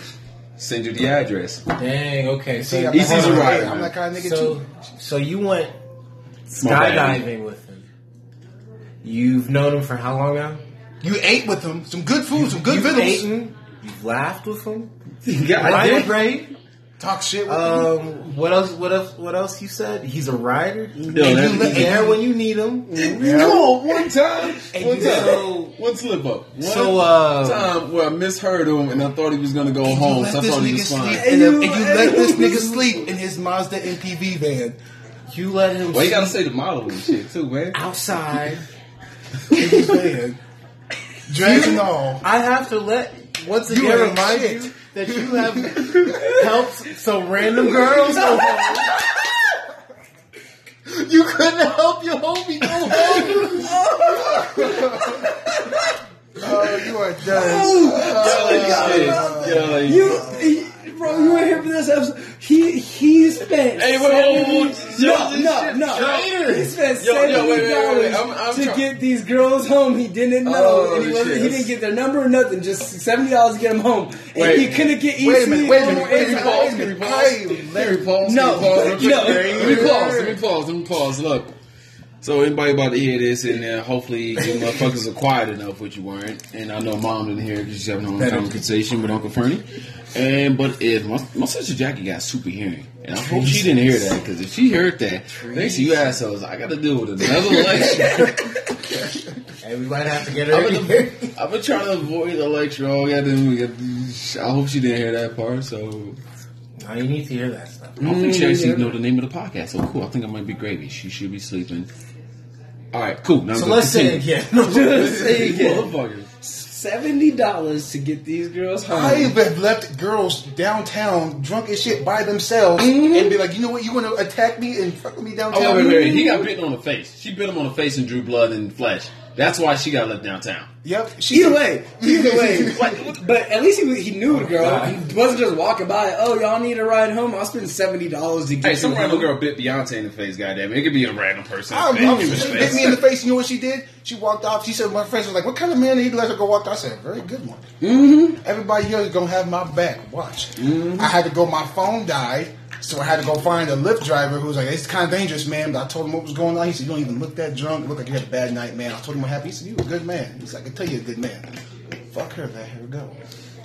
send you the address. Dang. Okay. So See, I'm, EC's that kind a of- rider, I'm that kind of nigga so, too. so you went My bad. Skydiving with him. You've known him for how long now? You ate with them, some good food, some good You've vittles. eaten. You've laughed with him. Yeah, Ryan Gray. Talk shit with them. Um, what else? What else? What else? You said he's a rider. Yo, and you let there when you need him. Come on, one time, one time, So- one slip up, one So, uh, time where I misheard him and I thought he was gonna go home. So I thought he was fine. in And a- you- and you let this nigga sleep in his Mazda MPV van. You let him. Well, you gotta say the model and shit too, man. outside. In his van. Dreads and all. I have to let once again ain't remind shit. you that you have helped some random girls go. You couldn't help your homie go home. Oh, you are done. Yeah, like, You, he- bro, you were here for this episode. He he spent. Hey, wait, no, Yo, no, this no. He spent Yo, seventy dollars I'm- I'm to try- get these girls home. He didn't know, Oh, and he, wasn't, he didn't get their number or nothing. Just seventy dollars to get them home, and Wait. he couldn't get EC. Wait a minute, wait a minute, wait a minute, in pause? wait a Can we pause? Hey, Can pause? No, Can we pause? no. Let me pause. Let me pause. Let me pause. Look. So anybody about to hear this, and uh, hopefully you motherfuckers are quiet enough, which you weren't. And I know mom didn't hear because she's having her own conversation with Uncle Fernie. And but if my, my sister Jackie got super hearing, and I hope she didn't hear that because if she heard that, thanks to you assholes, I got to deal with another lecture. Hey, we might have to get her I've been, I've been trying to avoid the lecture all goddamn. I hope she didn't hear that part. So you need to hear that stuff. I don't think she actually know the name of the podcast. So cool. I think I might be gravy. She should be sleeping. All right, cool. Now So let's say it again. Let's say again. Seventy dollars to get these girls home. I have left girls downtown drunk as shit by themselves and be mm-hmm. like, you know what, you want to attack me and fuck with me downtown? Oh wait, wait, wait. He got bitten on the face. She bit him on the face and drew blood and flesh. That's why she got left downtown. Yep. She, Either way, either way. But, but at least he, he knew the girl. He wasn't just walking by. Oh, y'all need a ride home. I'll spend seventy dollars to get Hey, some random girl bit Beyonce in the face. Goddamn, it It could be a random person. Ain't she bit me in the face. You know what she did? She walked off. She said, my friends was like, what kind of man you to let her go walk? I said, very good one. Mm-hmm. Everybody here is going to have my back. Watch. I had to go, my phone died. So I had to go find a Lyft driver who was like, it's kind of dangerous, man. But I told him what was going on. He said, you don't even look that drunk. You look like you had a bad night, man. I told him what happened. He said, you a good man. He's like, I can tell you a good man. Fuck her, let her go.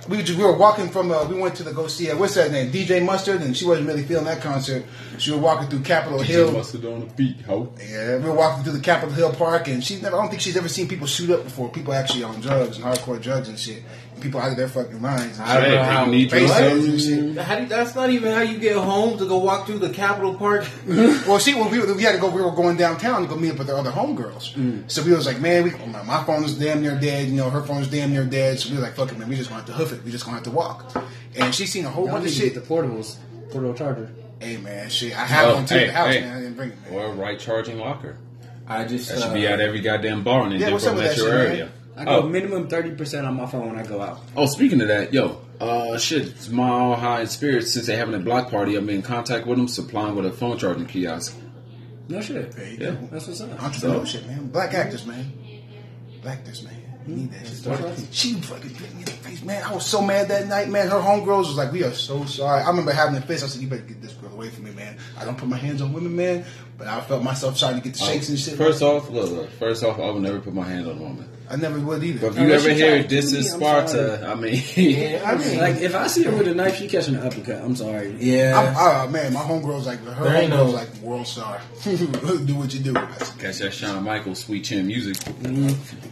We were, just, we were walking from, uh, we went to the go see, uh, what's that name? DJ Mustard, and she wasn't really feeling that concert. She was walking through Capitol Hill. Busted on the beat, ho. Yeah, we were walking through the Capitol Hill Park, and she's never. I don't think she's ever seen people shoot up before. People actually on drugs and hardcore drugs and shit. People out of their fucking minds. I don't know how- you need Face your it and shit. How do you- that's not even how you get home to go walk through the Capitol Park. Well, see, when we, we had to go, we were going downtown to go meet up with the other homegirls. So we was like, man, we, my, my phone is damn near dead. You know, her phone is damn near dead. So we were like, fuck it, man, we just going to have to hoof it. We just going to have to walk. And she seen a whole Y'all bunch need of to shit. get the portables, portable charger. hey, man, shit, I have Oh, one to hey, the house, hey. man. I didn't bring it, man. Or a right charging locker. I just That should uh, be at every goddamn bar in the Yeah, what's different up with metro shit, man? Area. I go Oh. minimum thirty percent on my phone when I go out. Oh, speaking of that, yo, uh, shit, Smile High in Spirits, since they're having a block party, I'm in contact with them, supplying with a phone charging kiosk. No shit. There you Yeah. go. That's what's up. Entrepreneurship, man. Black actors, man. Black actors, man. You need that shit. She fucking hit me in the face, man. I was so mad that night, man. Her homegirls was like, "We are so sorry." I remember having a fist. I said, "You better get this girl away from me, man." I don't put my hands on women, man, but I felt myself trying to get the shakes and shit. First off, look, look, first off, I would never put my hand on a woman. I never would either. But if you ever she hear this is Sparta, I mean, I mean, Like if I see her with a knife, she catching an uppercut. I'm sorry. yeah. I'm, uh, man, my homegirl's like her There ain't homegirl's no- like world star. do what you do. I said, catch that Shawn Michaels sweet chin music.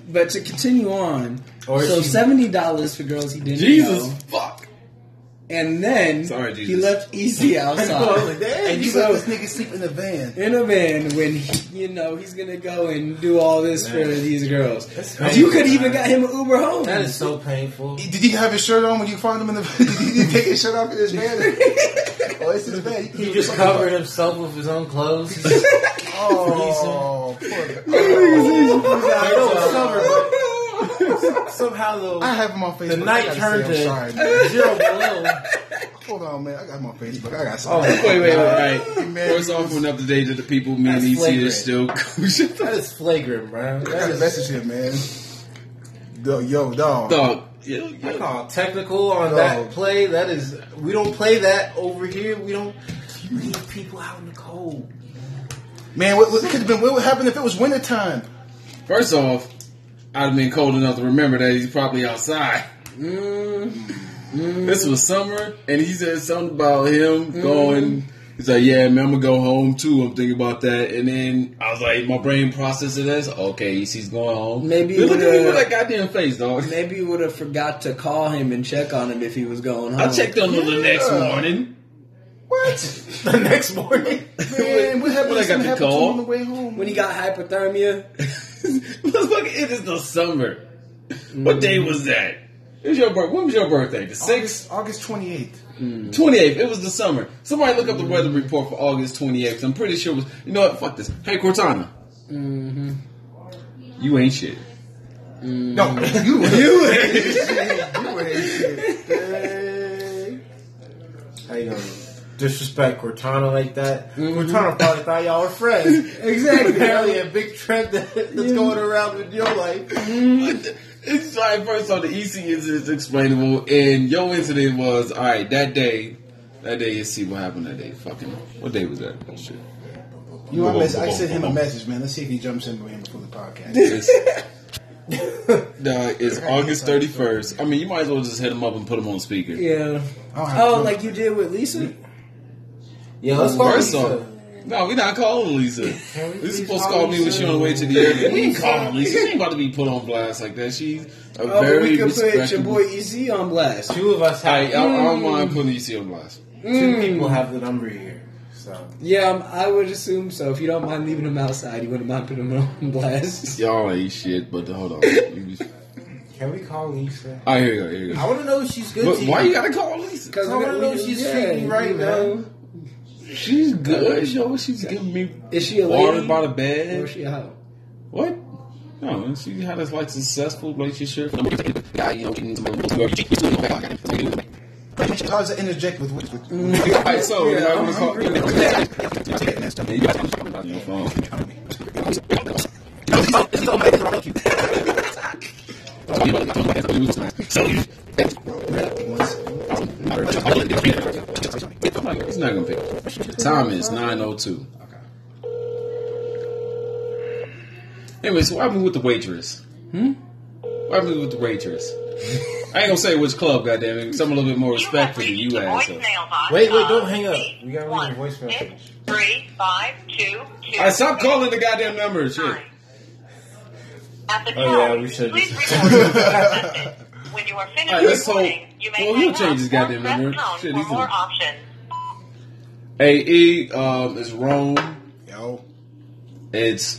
But to continue on, Or so seventy dollars for girls he didn't Jesus, know, fuck. And then Sorry, he left EC outside and you So- let this nigga sleep in the van. in a van when he, you know he's gonna go and do all this for these girls. You could even got him an Uber home. that is so painful. Did he have his shirt on when you found him in the? van? Did he take his shirt off in his van? oh, it's his van. He just covered himself with his own clothes. Oh, poor I know it's covered, but somehow I the, have him on Facebook. the I night turned say, to I'm sorry. man. zero below. Hold on, man. I got him on Facebook. I got Oh, something. Wait, wait, wait, right. Man, First off, we're up to date to the people. Me and That's EC is still. That is flagrant, bro. I got That a is message here, man. Yo, yo, dog. Dog. Yo, I yo. call technical on Dog. that play. That is, we don't play that over here. We don't. You leave people out in the cold. Man, what, what could have been? What would happen if it was wintertime? First off, I'd have been cold enough to remember that he's probably outside. Mm-hmm. This was summer, and he said something about him mm-hmm. going. He's like, "Yeah, man, I'm gonna go home too." I'm thinking about that, and then I was like, my brain processed this. Okay, he's going home. Maybe look at me with that goddamn face, dog. Maybe you would have forgot to call him and check on him if he was going home. I checked on him the next morning. What? The next morning. Man, what happened? When I got the happened to call? him on the way home? when he got hypothermia. Motherfucker, it is the summer. What day was that? It was your birth. When was your birthday? The sixth, August, August twenty eighth. twenty eighth. It was the summer. Somebody look up the weather report for August twenty eighth. I'm pretty sure it was. You know what? Fuck this. Hey Cortana. Mm-hmm. You ain't shit. No, you, you ain't shit. You ain't shit. How you gonna disrespect Cortana like that? Mm-hmm. Cortana probably thought y'all were friends. Exactly. Apparently, a big trend that, that's mm-hmm. going around in your life. Mm-hmm. It's like first off, the EC is, is explainable, and your incident was all right. That day, that day. Let's see what happened that day. Fucking, what day was that? Oh, shit. You want mess- I sent him a message, man. Let's see if he jumps in with him before the podcast. It's, Nah, it's August thirty first. I mean, you might as well just hit him up and put him on speaker. Yeah. I don't have Oh, like you did with Lisa? Yeah, let's call First Lisa. off, no, we're not calling Lisa. we You're supposed to call call me when Lisa? she on the way to the airport. We ain't calling Lisa. She ain't about to be put on blast like that. She's a Oh, but very we can put your respectable. boy EC on blast. Two of us I, I, have. I don't mind putting EC on blast. Two people have the number here. So Yeah, um, I would assume so. If you don't mind leaving him outside, you wouldn't mind putting him on blast. Y'all ain't shit, but hold on. Can we call Lisa? All right, here you go. Here you I want to know if she's good. But to why you gotta call Lisa? Because I wanna know if she's treating you right, man. She's good. Yo, she's giving me Is she a water lady? by the Or bed. is she a hoe? What? No, she had this like successful relationship. Yeah, you know, How does that interject with with? with All right, so Yeah, I'm I'm gonna call. Your phone. He's not gonna pick. up. Time is nine oh two. Okay. Anyway, so what happened with the waitress? Hmm. What happened with the waitress? I ain't gonna say which club, goddamn it. Some a little bit more respectful than you, asshole. Wait, wait, don't hang up. We gotta leave a voice message. Three five two two. All right, stop calling the goddamn number. Shit. At the Oh, yeah, we should please just- record. When you are finished All right, let's recording, you may well, hang he'll up change his goddamn press number. pound Shit, for he's more options. Hey, E, um, it's Rome. Yo, It's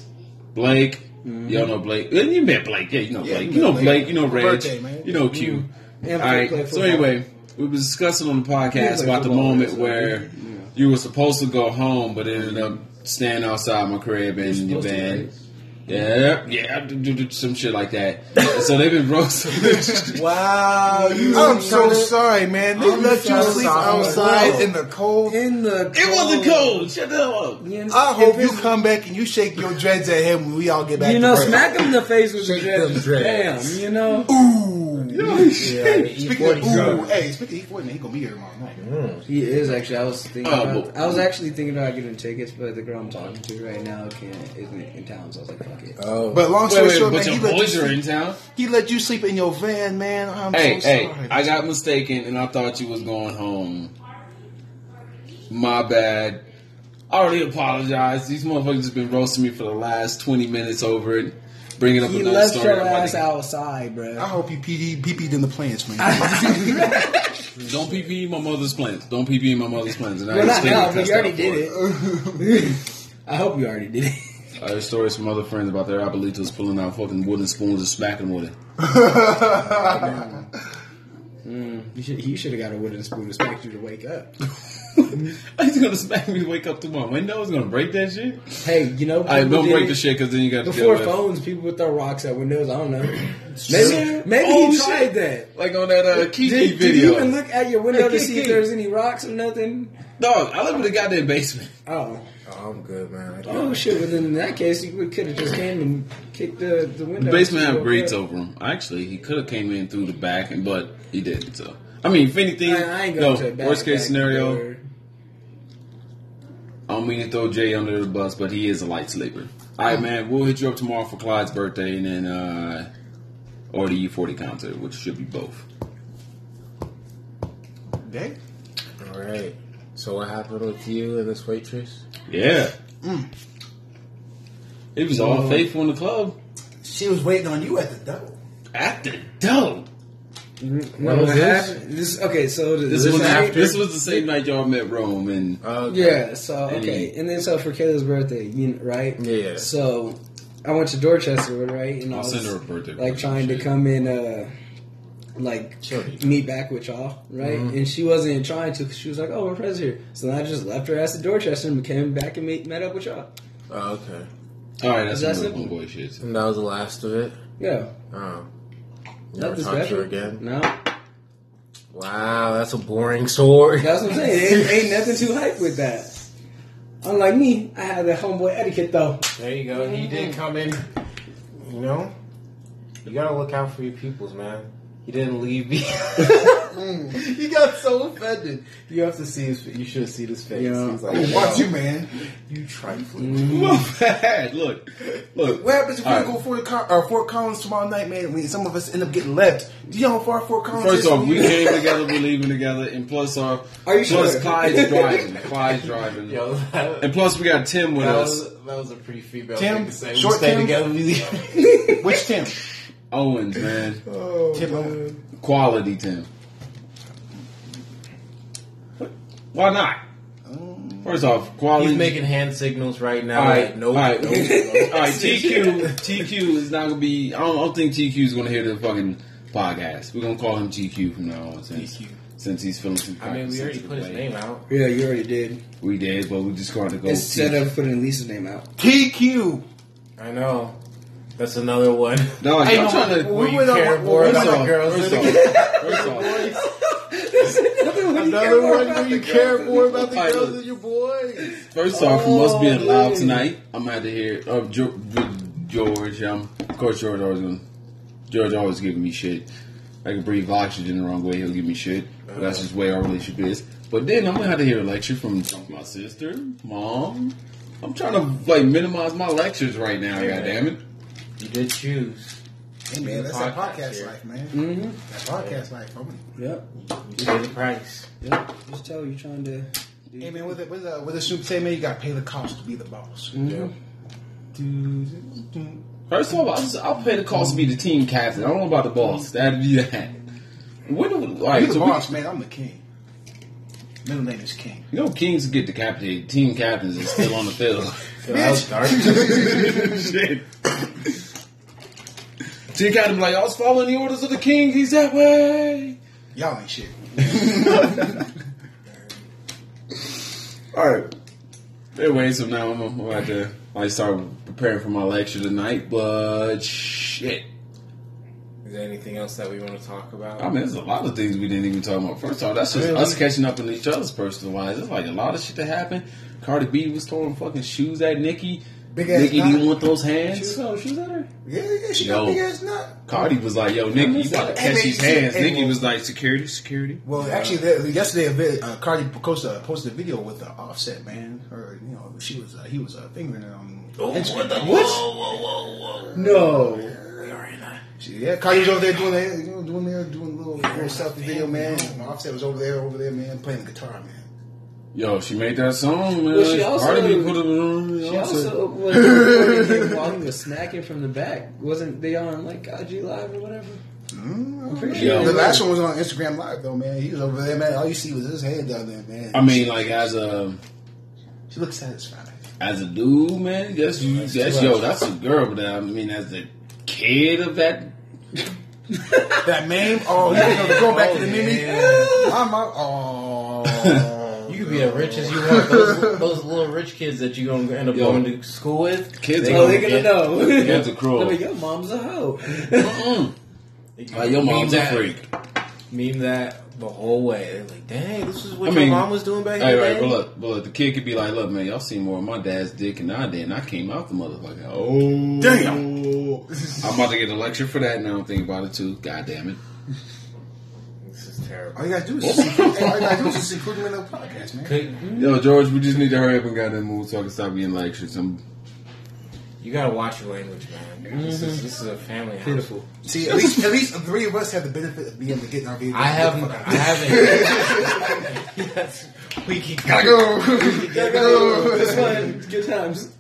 Blake. Y'all know Blake. Uh, You met Blake. Yeah, you know Yeah, Blake. you know Blake. Blake. You know Reg. Birthday. You know Q. Yeah, All right. So anyway, we was discussing on the podcast about the moment so, where yeah. you were supposed to go home, but ended up staying outside my crib in your van. Yeah, yeah, do- do- do some shit like that. so they've been roasting. Wow, you I'm so kinda- sorry, man. They I'm let you so sleep sorry. outside Bro. in the cold. In the cold. it wasn't cold. Shut the hell up. You I hope you come back and you shake your dreads at him when we all get back. You know, work. smack him in the face with Shake the them dreads. dreads. Damn, you know. Ooh. Yeah, Speaking of E40 ooh, hey, speaking of E40, man, he gonna be here tomorrow night. Mm, he is actually. I was thinking. Oh, about, but- I was actually thinking about getting tickets, but the girl I'm talking to right now can't isn't in town, so I was like, fuck it. Oh, But long story wait, short, but man, he your let, you boys are sleep, in town. he let you sleep in your van, man. I'm Hey, so hey, sorry. I got mistaken and I thought you was going home. My bad. I already apologized. These motherfuckers have been roasting me for the last 20 minutes over it. Bringing up He another left story. your I'm ass to- outside, bro. I hope you PD, PP'd in the plants, man. Don't pee PP my mother's plants. Don't pee PP my mother's plants. And I Well, ain't not now, but you already did for it. I hope you already did it. I heard stories from other friends about their abuelitos pulling out fucking wooden spoons and smacking with it. Mm, you should. You should have got a wooden spoon to smack you to wake up. He's gonna smack me to wake up through my window. He's gonna break that shit. Hey, you know, I people don't break it the shit because then you got to Before deal with phones, people would throw rocks at windows. I don't know. Maybe, Yeah. maybe Oh, he shit. tried that. like on that uh, Kiki Did, did video. you even look at your window Hey, to see if there's any rocks or nothing? Dog, I live in the goddamn basement. Oh, Oh, I'm good, man. I oh shit! But then in that case, you could have just came and kicked the the window. The basement have Go grates over him. Actually, he could have came in through the back, and but he didn't. So, I mean, if anything, I, I ain't no. to worst case scenario, door. I don't mean to throw Jay under the bus, but he is a light sleeper. All right, man. We'll hit you up tomorrow for Clyde's birthday, and then uh, or the E40 concert, which should be both. Day? All right. So what happened with you and this waitress? Yeah. It was all faithful in the club. She was waiting on you at the door. At the door. No, What was this? happened- This okay. So This, this was night- this was the same night y'all met Rome, and Oh, Yeah. So okay, and then so for Kayla's birthday, you know, right? Yeah. So I went to Dorchester, right? And I I'll was send her a birthday. like present. trying to come in, uh, like Sure. meet back with y'all, right? Mm-hmm. And she wasn't trying to. 'cause she was like, "Oh, my friend's here," so then I just left her ass at Dorchester and came back and meet, met up with y'all. Oh, okay. All right, that's Is that some simple? homeboy shit. And that was the last of it. Yeah, Oh. Never nothing talked her special. again. No, Wow, that's a boring story. that's what I'm saying. Ain't, ain't nothing too hype with that. Unlike me, I had that homeboy etiquette though. There you go. He did mm-hmm. come in. You know, you gotta look out for your peoples, man. He didn't leave me. he got so offended. You have to see his. You should have seen his face. Yeah. He's I like, watch you, man. you trifling. Well, bad. Look, look. What happens if we All right. go Fort, Col- or Fort Collins tomorrow night, man? When some of us end up getting left. Do you know how far Fort Collins is? First off, we came together, we're leaving together, and plus, uh, Are you plus sure? Clyde's driving. Clyde's driving. Yo, that, And plus, we got Tim with that us. was that was a pretty female Tim? thing to say. Short we stay Tim? together. Which Tim? Owens, man. Tim Owen. Quality Tim. Why not? First off, quality. He's making hand signals right now. All right, Like, nope, all right, nope, all nope. right. TQ, TQ is not gonna be. I don't, I don't think TQ is gonna hear the fucking podcast. We're gonna call him TQ from now on, since since he's feeling some. I mean, we already sensitive put his name out. Yeah, you already did. We did, but we just going to go. Instead TQ. of putting Lisa's name out. TQ. I know. That's another one. no, I'm trying to. we you went on- care we more about the girls First off, first off, Another one where you care more about the girls look. than your boys. First off, from us being Oh, loud man. tonight, I'm gonna have to hear of George. George um, of course, George always gonna. George always giving me shit. I can breathe oxygen the wrong way, he'll give me shit. But that's just the way our relationship is. But then I'm gonna have to hear a lecture from my sister, mom. I'm trying to like minimize my lectures right now. God damn it! You did choose. Hey, man, that's that Podcast podcast here. life, man. Mm-hmm. That podcast life, homie. Yep. You paid the price. Yep. Just tell you trying to. Do Hey, man, with it, with a, with a soup say, man, you got to pay the cost to be the boss. Mhm. First of all, I'll, just, I'll pay the cost to be the team captain. I don't know about the boss. That'd be that. When do, all right, You're the so we- boss, man. I'm the king. Middle name is King. you know, kings get decapitated. Team captains is still on the field. That was dark. Shit. Team captain be like, I was following the orders of the king. He's that way. Y'all ain't shit. All right. Anyway, so now I'm, I'm about to like start preparing for my lecture tonight. But shit, Is there anything else that we want to talk about? I mean, there's a lot of things we didn't even talk about. First off, that's just us catching up in each other's personal lives. There's like a lot of shit that happened. Cardi B was throwing fucking shoes at Nicki. Big ass Nicki knot. didn't want those She was hands. throwing shoes at her? Yeah, yeah, she Yo. got big ass nut. Cardi was like, "Yo, Nicki, you gotta catch man, these hands." hey, Nicki well- was like, "Security, security." Well, actually, yesterday, a uh, Cardi posted, uh, posted a video with uh, Offset, man. Her, you know, she was, uh, he was uh, fingering her on Instagram. No. She, yeah, Cardi was over there doing that, you know, doing there, doing a little, little selfie video, man. And Offset was over there, over there, man, playing the guitar, man. Yo, she made that song, man. Well, she also- Cardi B put it on. She also was recording him while he was snacking from the back. Wasn't they on like IG Live or whatever? Mm, I'm pretty sure. The last one was on Instagram Live, though, man. He was over there, man. All you see was his head down there, man. I mean, like as a she looked satisfied. as a dude, man. Yes, you. That's yo. That's a girl, but I mean, as the kid of that. That meme, oh, you know, going back to the Oh, meme. yeah. I'm out. Oh, You You could be as rich as you want. Those, those little rich kids that you're gonna end up Yo. going to school with, Kids they are- Oh, they're gonna know. Kids are cruel. I mean, your mom's a hoe. Mm-mm. Like your mom's a Meme that- freak. Meme that the whole way. They're like, dang, this is what I your mean, mom was doing back Hey, in the right, day. but look, but look, the kid could be like, "Look, man, y'all seen more of my dad's dick than I did, and I came out the motherfucker." Oh, Damn. I'm about to get a lecture for that now. I'm thinking about it too. God damn it! This terrible. All you gotta do is just include, all you gotta do is just include him in the podcast, man. Could- Yo, George, we just need to hurry up and get that move so I can stop getting lectures. I'm, You gotta watch your language, man. This, is, mm-hmm. this is a family house. Pitiful. See, at least at least three of us have the benefit of being able to get in our vehicles. I haven't. I haven't. Yes, we keep. Gotta go. Gotta go. It's fun. Good times.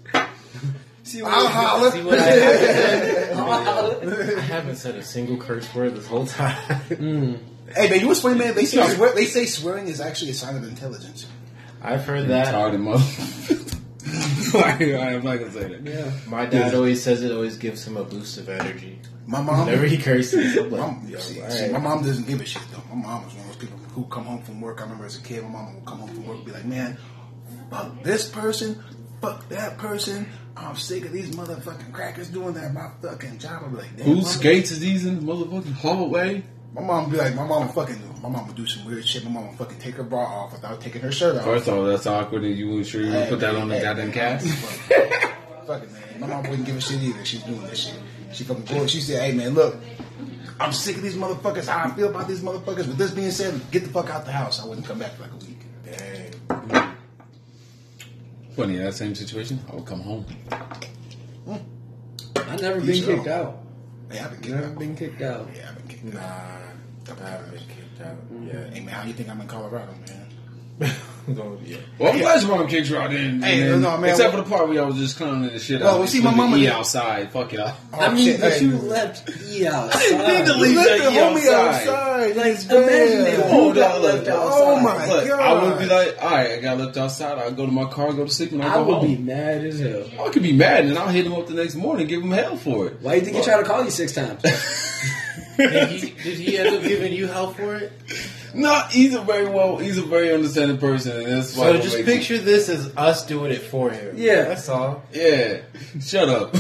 See what I'll holler. See what I haven't said? I haven't said a single curse word this whole time. Mm. Hey man, you was funny, man. They say swear, they say swearing is actually a sign of intelligence. I've heard that. retarded mother. I'm not gonna say that. Yeah. My dad always says it always gives him a boost of energy. My mom, Whenever he curses, I'm like, Mom, yo, see, all see, my mom doesn't give a shit though. My mom was one of those people who come home from work. I remember as a kid, my mom would come home from work and be like, "Man, fuck this person, fuck that person. I'm sick of these motherfucking crackers doing that. My fucking job." I'd be like, Damn, Whose mama." skates is these in the motherfucking hallway? My mom would be like, my mom would fucking, my mom would do some weird shit. My mom would fucking take her bra off without taking her shirt off. First of all, that's awkward, and you sure you would put that on the goddamn man. cast? Fuck it, man. My mom wouldn't give a shit either. She's doing this shit. She fucking bored. She said, "Hey, man, look, I'm sick of these motherfuckers. How I feel about these motherfuckers. With this being said, get the fuck out the house. I wouldn't come back for like a week. Dang. Funny, that same situation, I would come home. I've never You been sure? kicked out. Hey, I've been kicked Never out. been kicked out. Yeah, I've been kicked Nah, out. I haven't been kicked out. Hey, man, how you think I'm in Colorado, man? Yeah. Yeah. Well, I'm glad your mom kicked you out then. Hey, then- no, man, Except well- for the part where I was just clowning the shit Well, out. well, see, my mama eat did- outside. Fuck it. I, oh, I mean, shit, but hey. you left E outside. I didn't need to leave Let that the E homie outside. outside. Like, imagine if Oh, you got left look. outside. Oh my Look, god! I would be like, all right, I got left outside. I'll go to my car, go to sleep, and I'll I go would be mad as hell. I could be mad, and I'll hit him up the next morning, give him hell for it. Why do you think he tried to call you six times? Did he, did he end up giving you hell for it? No, he's a very well, he's a very understanding person, and that's why. So just makes picture this as us doing it for him. Yeah. that's all. Yeah, shut up.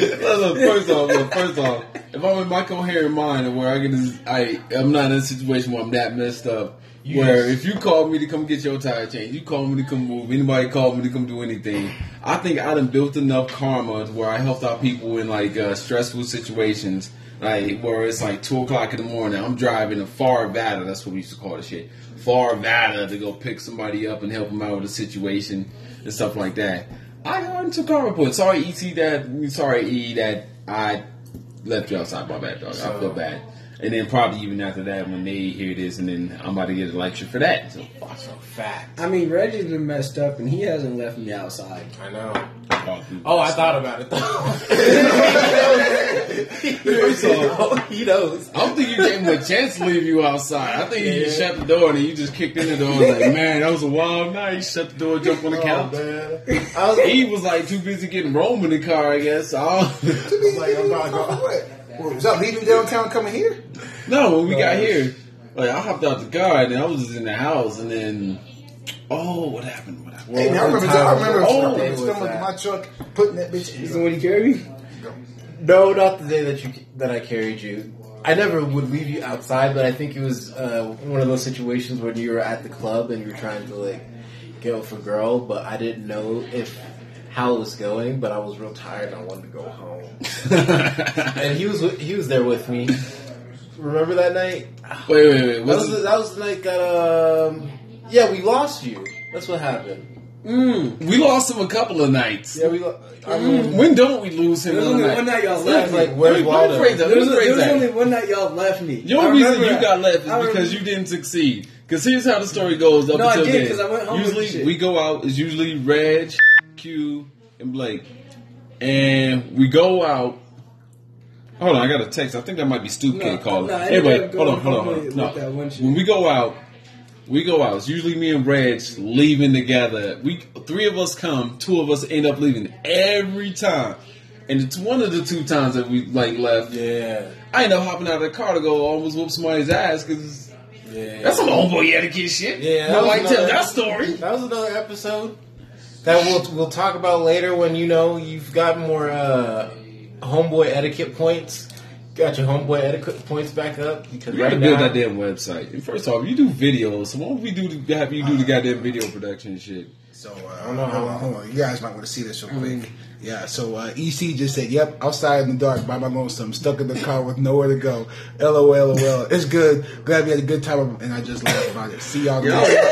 Look, first off, look, first off, if I'm in my coherent mind and where I can, I, I'm not in a situation where I'm that messed up. Where if you call me to come get your tire changed, you call me to come move, anybody call me to come do anything, I think I done built enough karma where I helped out people in like uh, stressful situations, like where it's like two o'clock in the morning. I'm driving to Far Vada, that's what we used to call the shit, Far Vada to go pick somebody up and help them out with a situation and stuff like that. I got into karma point. Sorry, ET, that sorry E that I left you outside my bad dog. I feel bad. And then probably even after that, when they hear this, and then I'm about to get a lecture for that. So fuck. So fact. I mean, Reggie's been messed up, and he hasn't left me outside. I know. fuck. Oh, I thought about it though. So, he knows. I don't think you gave him a chance to leave you outside. I think you just shut the door and then you just kicked in the door. and Like, man, that was a wild night. Shut the door, jump on the oh, couch. man. I was He was like too busy getting Rome in the car, I guess. I don't- I'm like, I'm about to go. What? Well, was I leaving downtown coming here? no, when we got here, like I hopped out the car and I was just in the house, and then oh, what happened? What happened? Hey, man, I remember, I remember, Oh, I remember was in my truck, putting that bitch. Is the one you carry me? No, not the day that you that I carried you. I never would leave you outside, but I think it was uh, one of those situations when you were at the club and you were trying to like get with a girl, but I didn't know if how it was going. But I was real tired and I wanted to go home. and he was he was there with me. Remember that night? Wait, wait, wait. That was Was the, that was the night that um yeah we lost you. That's what happened. Mm, we lost him a couple of nights. Yeah, we. Lo- I mm. mean, When don't we lose him? There was one only night? one night y'all left me. like, where's Let me Waldo? rephrase that. There was, Let me there was that. only one night y'all left me. The only reason remember you that. got left is I because remember- you didn't succeed. Because here's how the story goes up No, I did, then. 'cause I went home with usually shit. we go out. It's usually Reg, Q, and Blake, and we go out. Hold on, I got a text. I think that might be Stoop No, Kid calling. no, anyway, hold on, hold on, hold on. No. with that one shit. when we go out, we go out. It's usually me and Reg leaving together. We three of us come, two of us end up leaving every time. And it's one of the two times that we like left. yeah. I end up hopping out of the car to go almost whoop somebody's ass because Yeah, That's some homeboy etiquette shit. Yeah, nobody was tell that story. That was another episode that we'll we'll talk about later when you know you've got more uh, homeboy etiquette points. Got your homeboy etiquette points back up because You gotta right build now, that damn website. And first off, you do videos, so why don't we do the, have you do the goddamn video production shit? So uh, don't know hold how- on, hold on. You guys might want to see this real quick. Yeah. So uh, EC just said, "Yep, outside in the dark by my lonesome, stuck in the car with nowhere to go." LOL, LOL. It's good. Glad we had a good time, and I just laughed about it. See y'all later.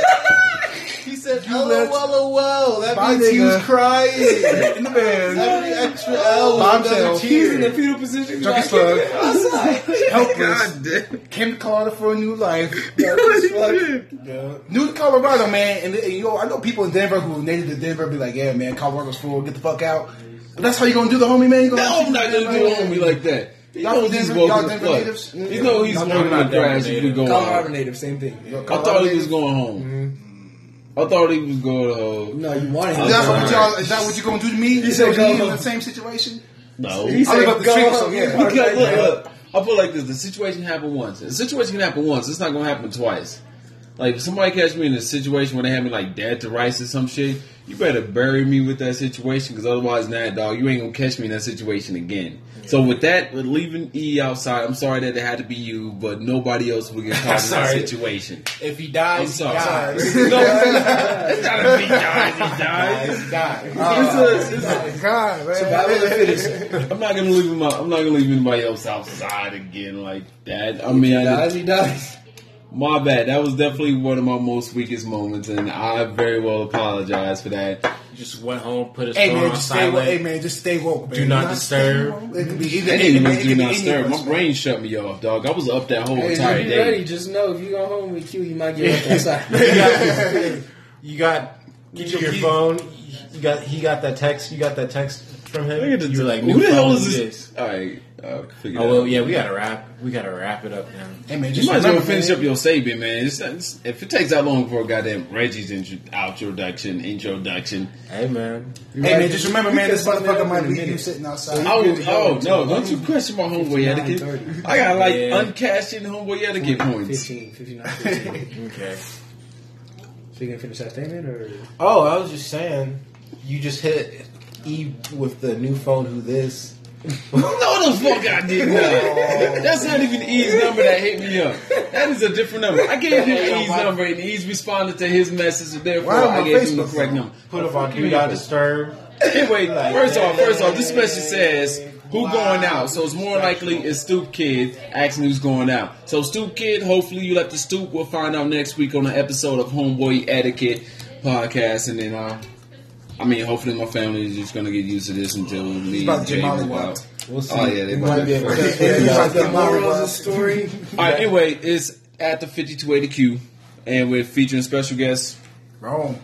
He said, You "Oh, let- well, well, that Bye, means he was nigga. crying." Man, Every extra L was Bombshell. another tear. fetal position. Drunk as fuck. Helpless. God. Came to Colorado for a new life. Yeah. New Colorado, man, and, and you know I know people in Denver who native to Denver be like, "Yeah, man, Colorado's full. Get the fuck out." But that's how you gonna do the homie, man. You gonna No, I'm not gonna do it homie like that. Y'all knows he's Denver- walking y'all the Denver flood. natives? He know he's walking not the grass. Denver He was going. Colorado native, same thing. I thought he was going home. Mm-hmm. I thought he was going home. No, you wanted him. Is that what y'all? Is that what you gonna do to me? You said said go you in the same situation. No. He I live said, up the street, home. so yeah. Because look, look, I feel like this. The situation happened once. The situation can happen once. It's not gonna happen twice. Like if somebody catch me in a situation where they have me like dead to rice or some shit, you better bury me with that situation because otherwise, nah, dog, you ain't gonna catch me in that situation again. So with that, with leaving E outside, I'm sorry that it had to be you, but nobody else will get caught in that situation. If he I'm dies, he sorry. dies. no, it's not a big guy. He dies. He dies. It's a- it's a- oh God, man. Survival of the. I'm not gonna leave him. out- I'm not gonna leave anybody else outside again like that. I mean, I, dies, he dies. My bad. That was definitely one of my most weakest moments, and I very well apologize for that. You Just went home, put a Hey phone man, on just stay silent. woke. Hey man, just stay woke. Man. Do not Not disturb. stay. It could be either. That it didn't even do not disturb. My brain shut me off, dog. I was up that whole Hey, entire you day. ready, just know if you go home with Q, you might get left outside. you got, you got get your, your phone. You got he got that text. You got that text from him. Look at the- you were like, who the hell is who this? All right, uh, Oh well, yeah, we gotta wrap. We gotta wrap it up now. Hey man, You just might as well finish man, up your saving, man. It's, it's, if it takes that long for a goddamn Reggie's intro, introduction, introduction. Hey man, Hey man, just remember, man, this We can sum it motherfucker might be you sitting outside. Oh, could oh no! Don't you question my homeboy etiquette? I got like Yeah. uncashed in homeboy etiquette points. 15, 59, 15. okay. So you gonna finish that statement or? Oh, I was just saying, you just hit E with the new phone. Who this? No, the fuck I did not. That's not even E's number that hit me up. That is a different number. I gave him E's number and E's responded to his message, and therefore I gave him the Facebook correct number. Put up on do not disturb. Anyway, first off, first off, this message says who going out. So it's more likely it's Stoop Kid asking who's going out. So Stoop Kid, hopefully you let the Stoop. We'll find out next week on the episode of Homeboy Etiquette podcast, and then uh, I mean, hopefully my family is just gonna get used to this until me about and to Jay get move out. We'll see. Oh yeah, they might might be able to. Yeah, you about to The get moral of the story. All right, anyway, it's at the 5280Q, and we're featuring special guest Wrong.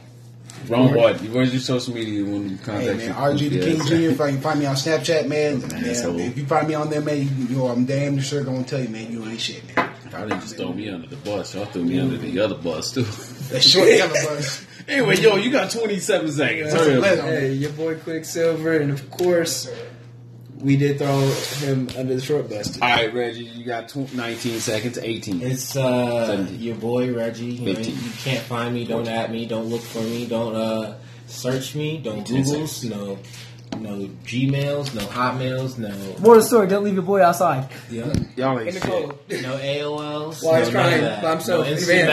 Ron What? Where's your social media when you Hey contact man, you? RG the King Jr. If you can find me on Snapchat, man, man, asshole. if you find me on there, man, you, you know I'm damn sure gonna tell you, man, you ain't shit, man. Y'all didn't just throw me under the bus. Y'all threw me under the other bus too. That short yellow bus. Anyway, yo, you got 27 seconds. Hurry Let up. Hey, your boy Quicksilver, and of course, we did throw him under the short bus. All right, Reggie, you got tw- 19 seconds. 18. It's uh, Seventeen. your boy Reggie. You, know, Fifteen. you can't find me. Don't at me. Don't look for me. Don't uh, search me. Don't Ten Googles. seconds. No, no Gmails. No Hotmails. No More of the story. Don't leave your boy outside. yeah, Y'all ain't In the shit. cold. no AOLs. While he's no none of crying that. by himself No in the instant van.